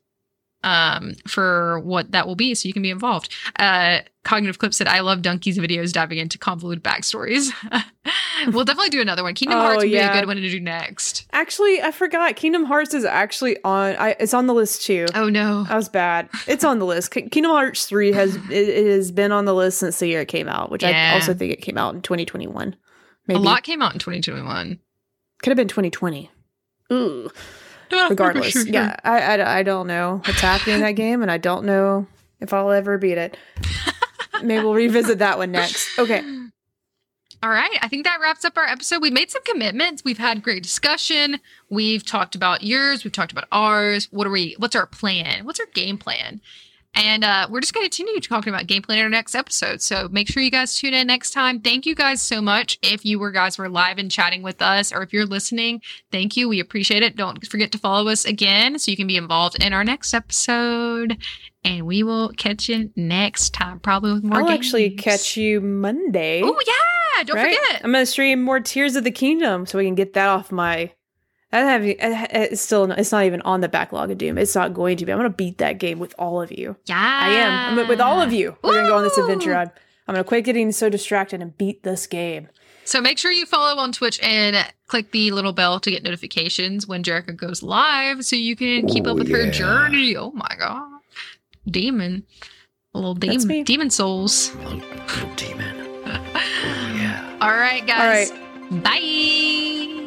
um for what that will be so you can be involved. Uh Cognitive Clip said, I love Donkey's videos diving into convoluted backstories. [laughs] we'll definitely do another one. Kingdom Oh, Hearts would yeah. be a good one to do next. Actually, I forgot. Kingdom Hearts is actually on. I, it's on the list too. Oh no. That was bad. It's on the list. Kingdom Hearts three has [sighs] it, it has been on the list since the year it came out, which Yeah. I also think it came out in 2021. Maybe A lot came out in 2021. could have been 2020. Ooh. Regardless, sure. yeah, I, I I don't know what's happening in that game, and I don't know if I'll ever beat it. Maybe we'll revisit that one next. Okay. All right. I think that wraps up our episode. We made some commitments. We've had great discussion. We've talked about yours. We've talked about ours. What are we, what's our plan? What's our game plan? And uh, we're just going to continue talking about gameplay in our next episode. So make sure you guys tune in next time. Thank you guys so much. If you were guys were live and chatting with us, or if you're listening, thank you. We appreciate it. Don't forget to follow us again so you can be involved in our next episode. And we will catch you next time, probably with more. I'll games. actually catch you Monday. Oh yeah! Don't right? forget. I'm gonna stream more Tears of the Kingdom so we can get that off my. I have it's still it's not even on the backlog of Doom. It's not going to be. I'm gonna beat that game with all of you. Yeah, I am. I'm with all of you. We're gonna go on this adventure. I'm, I'm gonna quit getting so distracted and beat this game. So make sure you follow on Twitch and click the little bell to get notifications when Jerica goes live so you can keep Oh, up with her journey. Oh my god. Demon. A little demon demon souls. Little, little demon. [laughs] Oh, yeah. All right, guys. All Bye.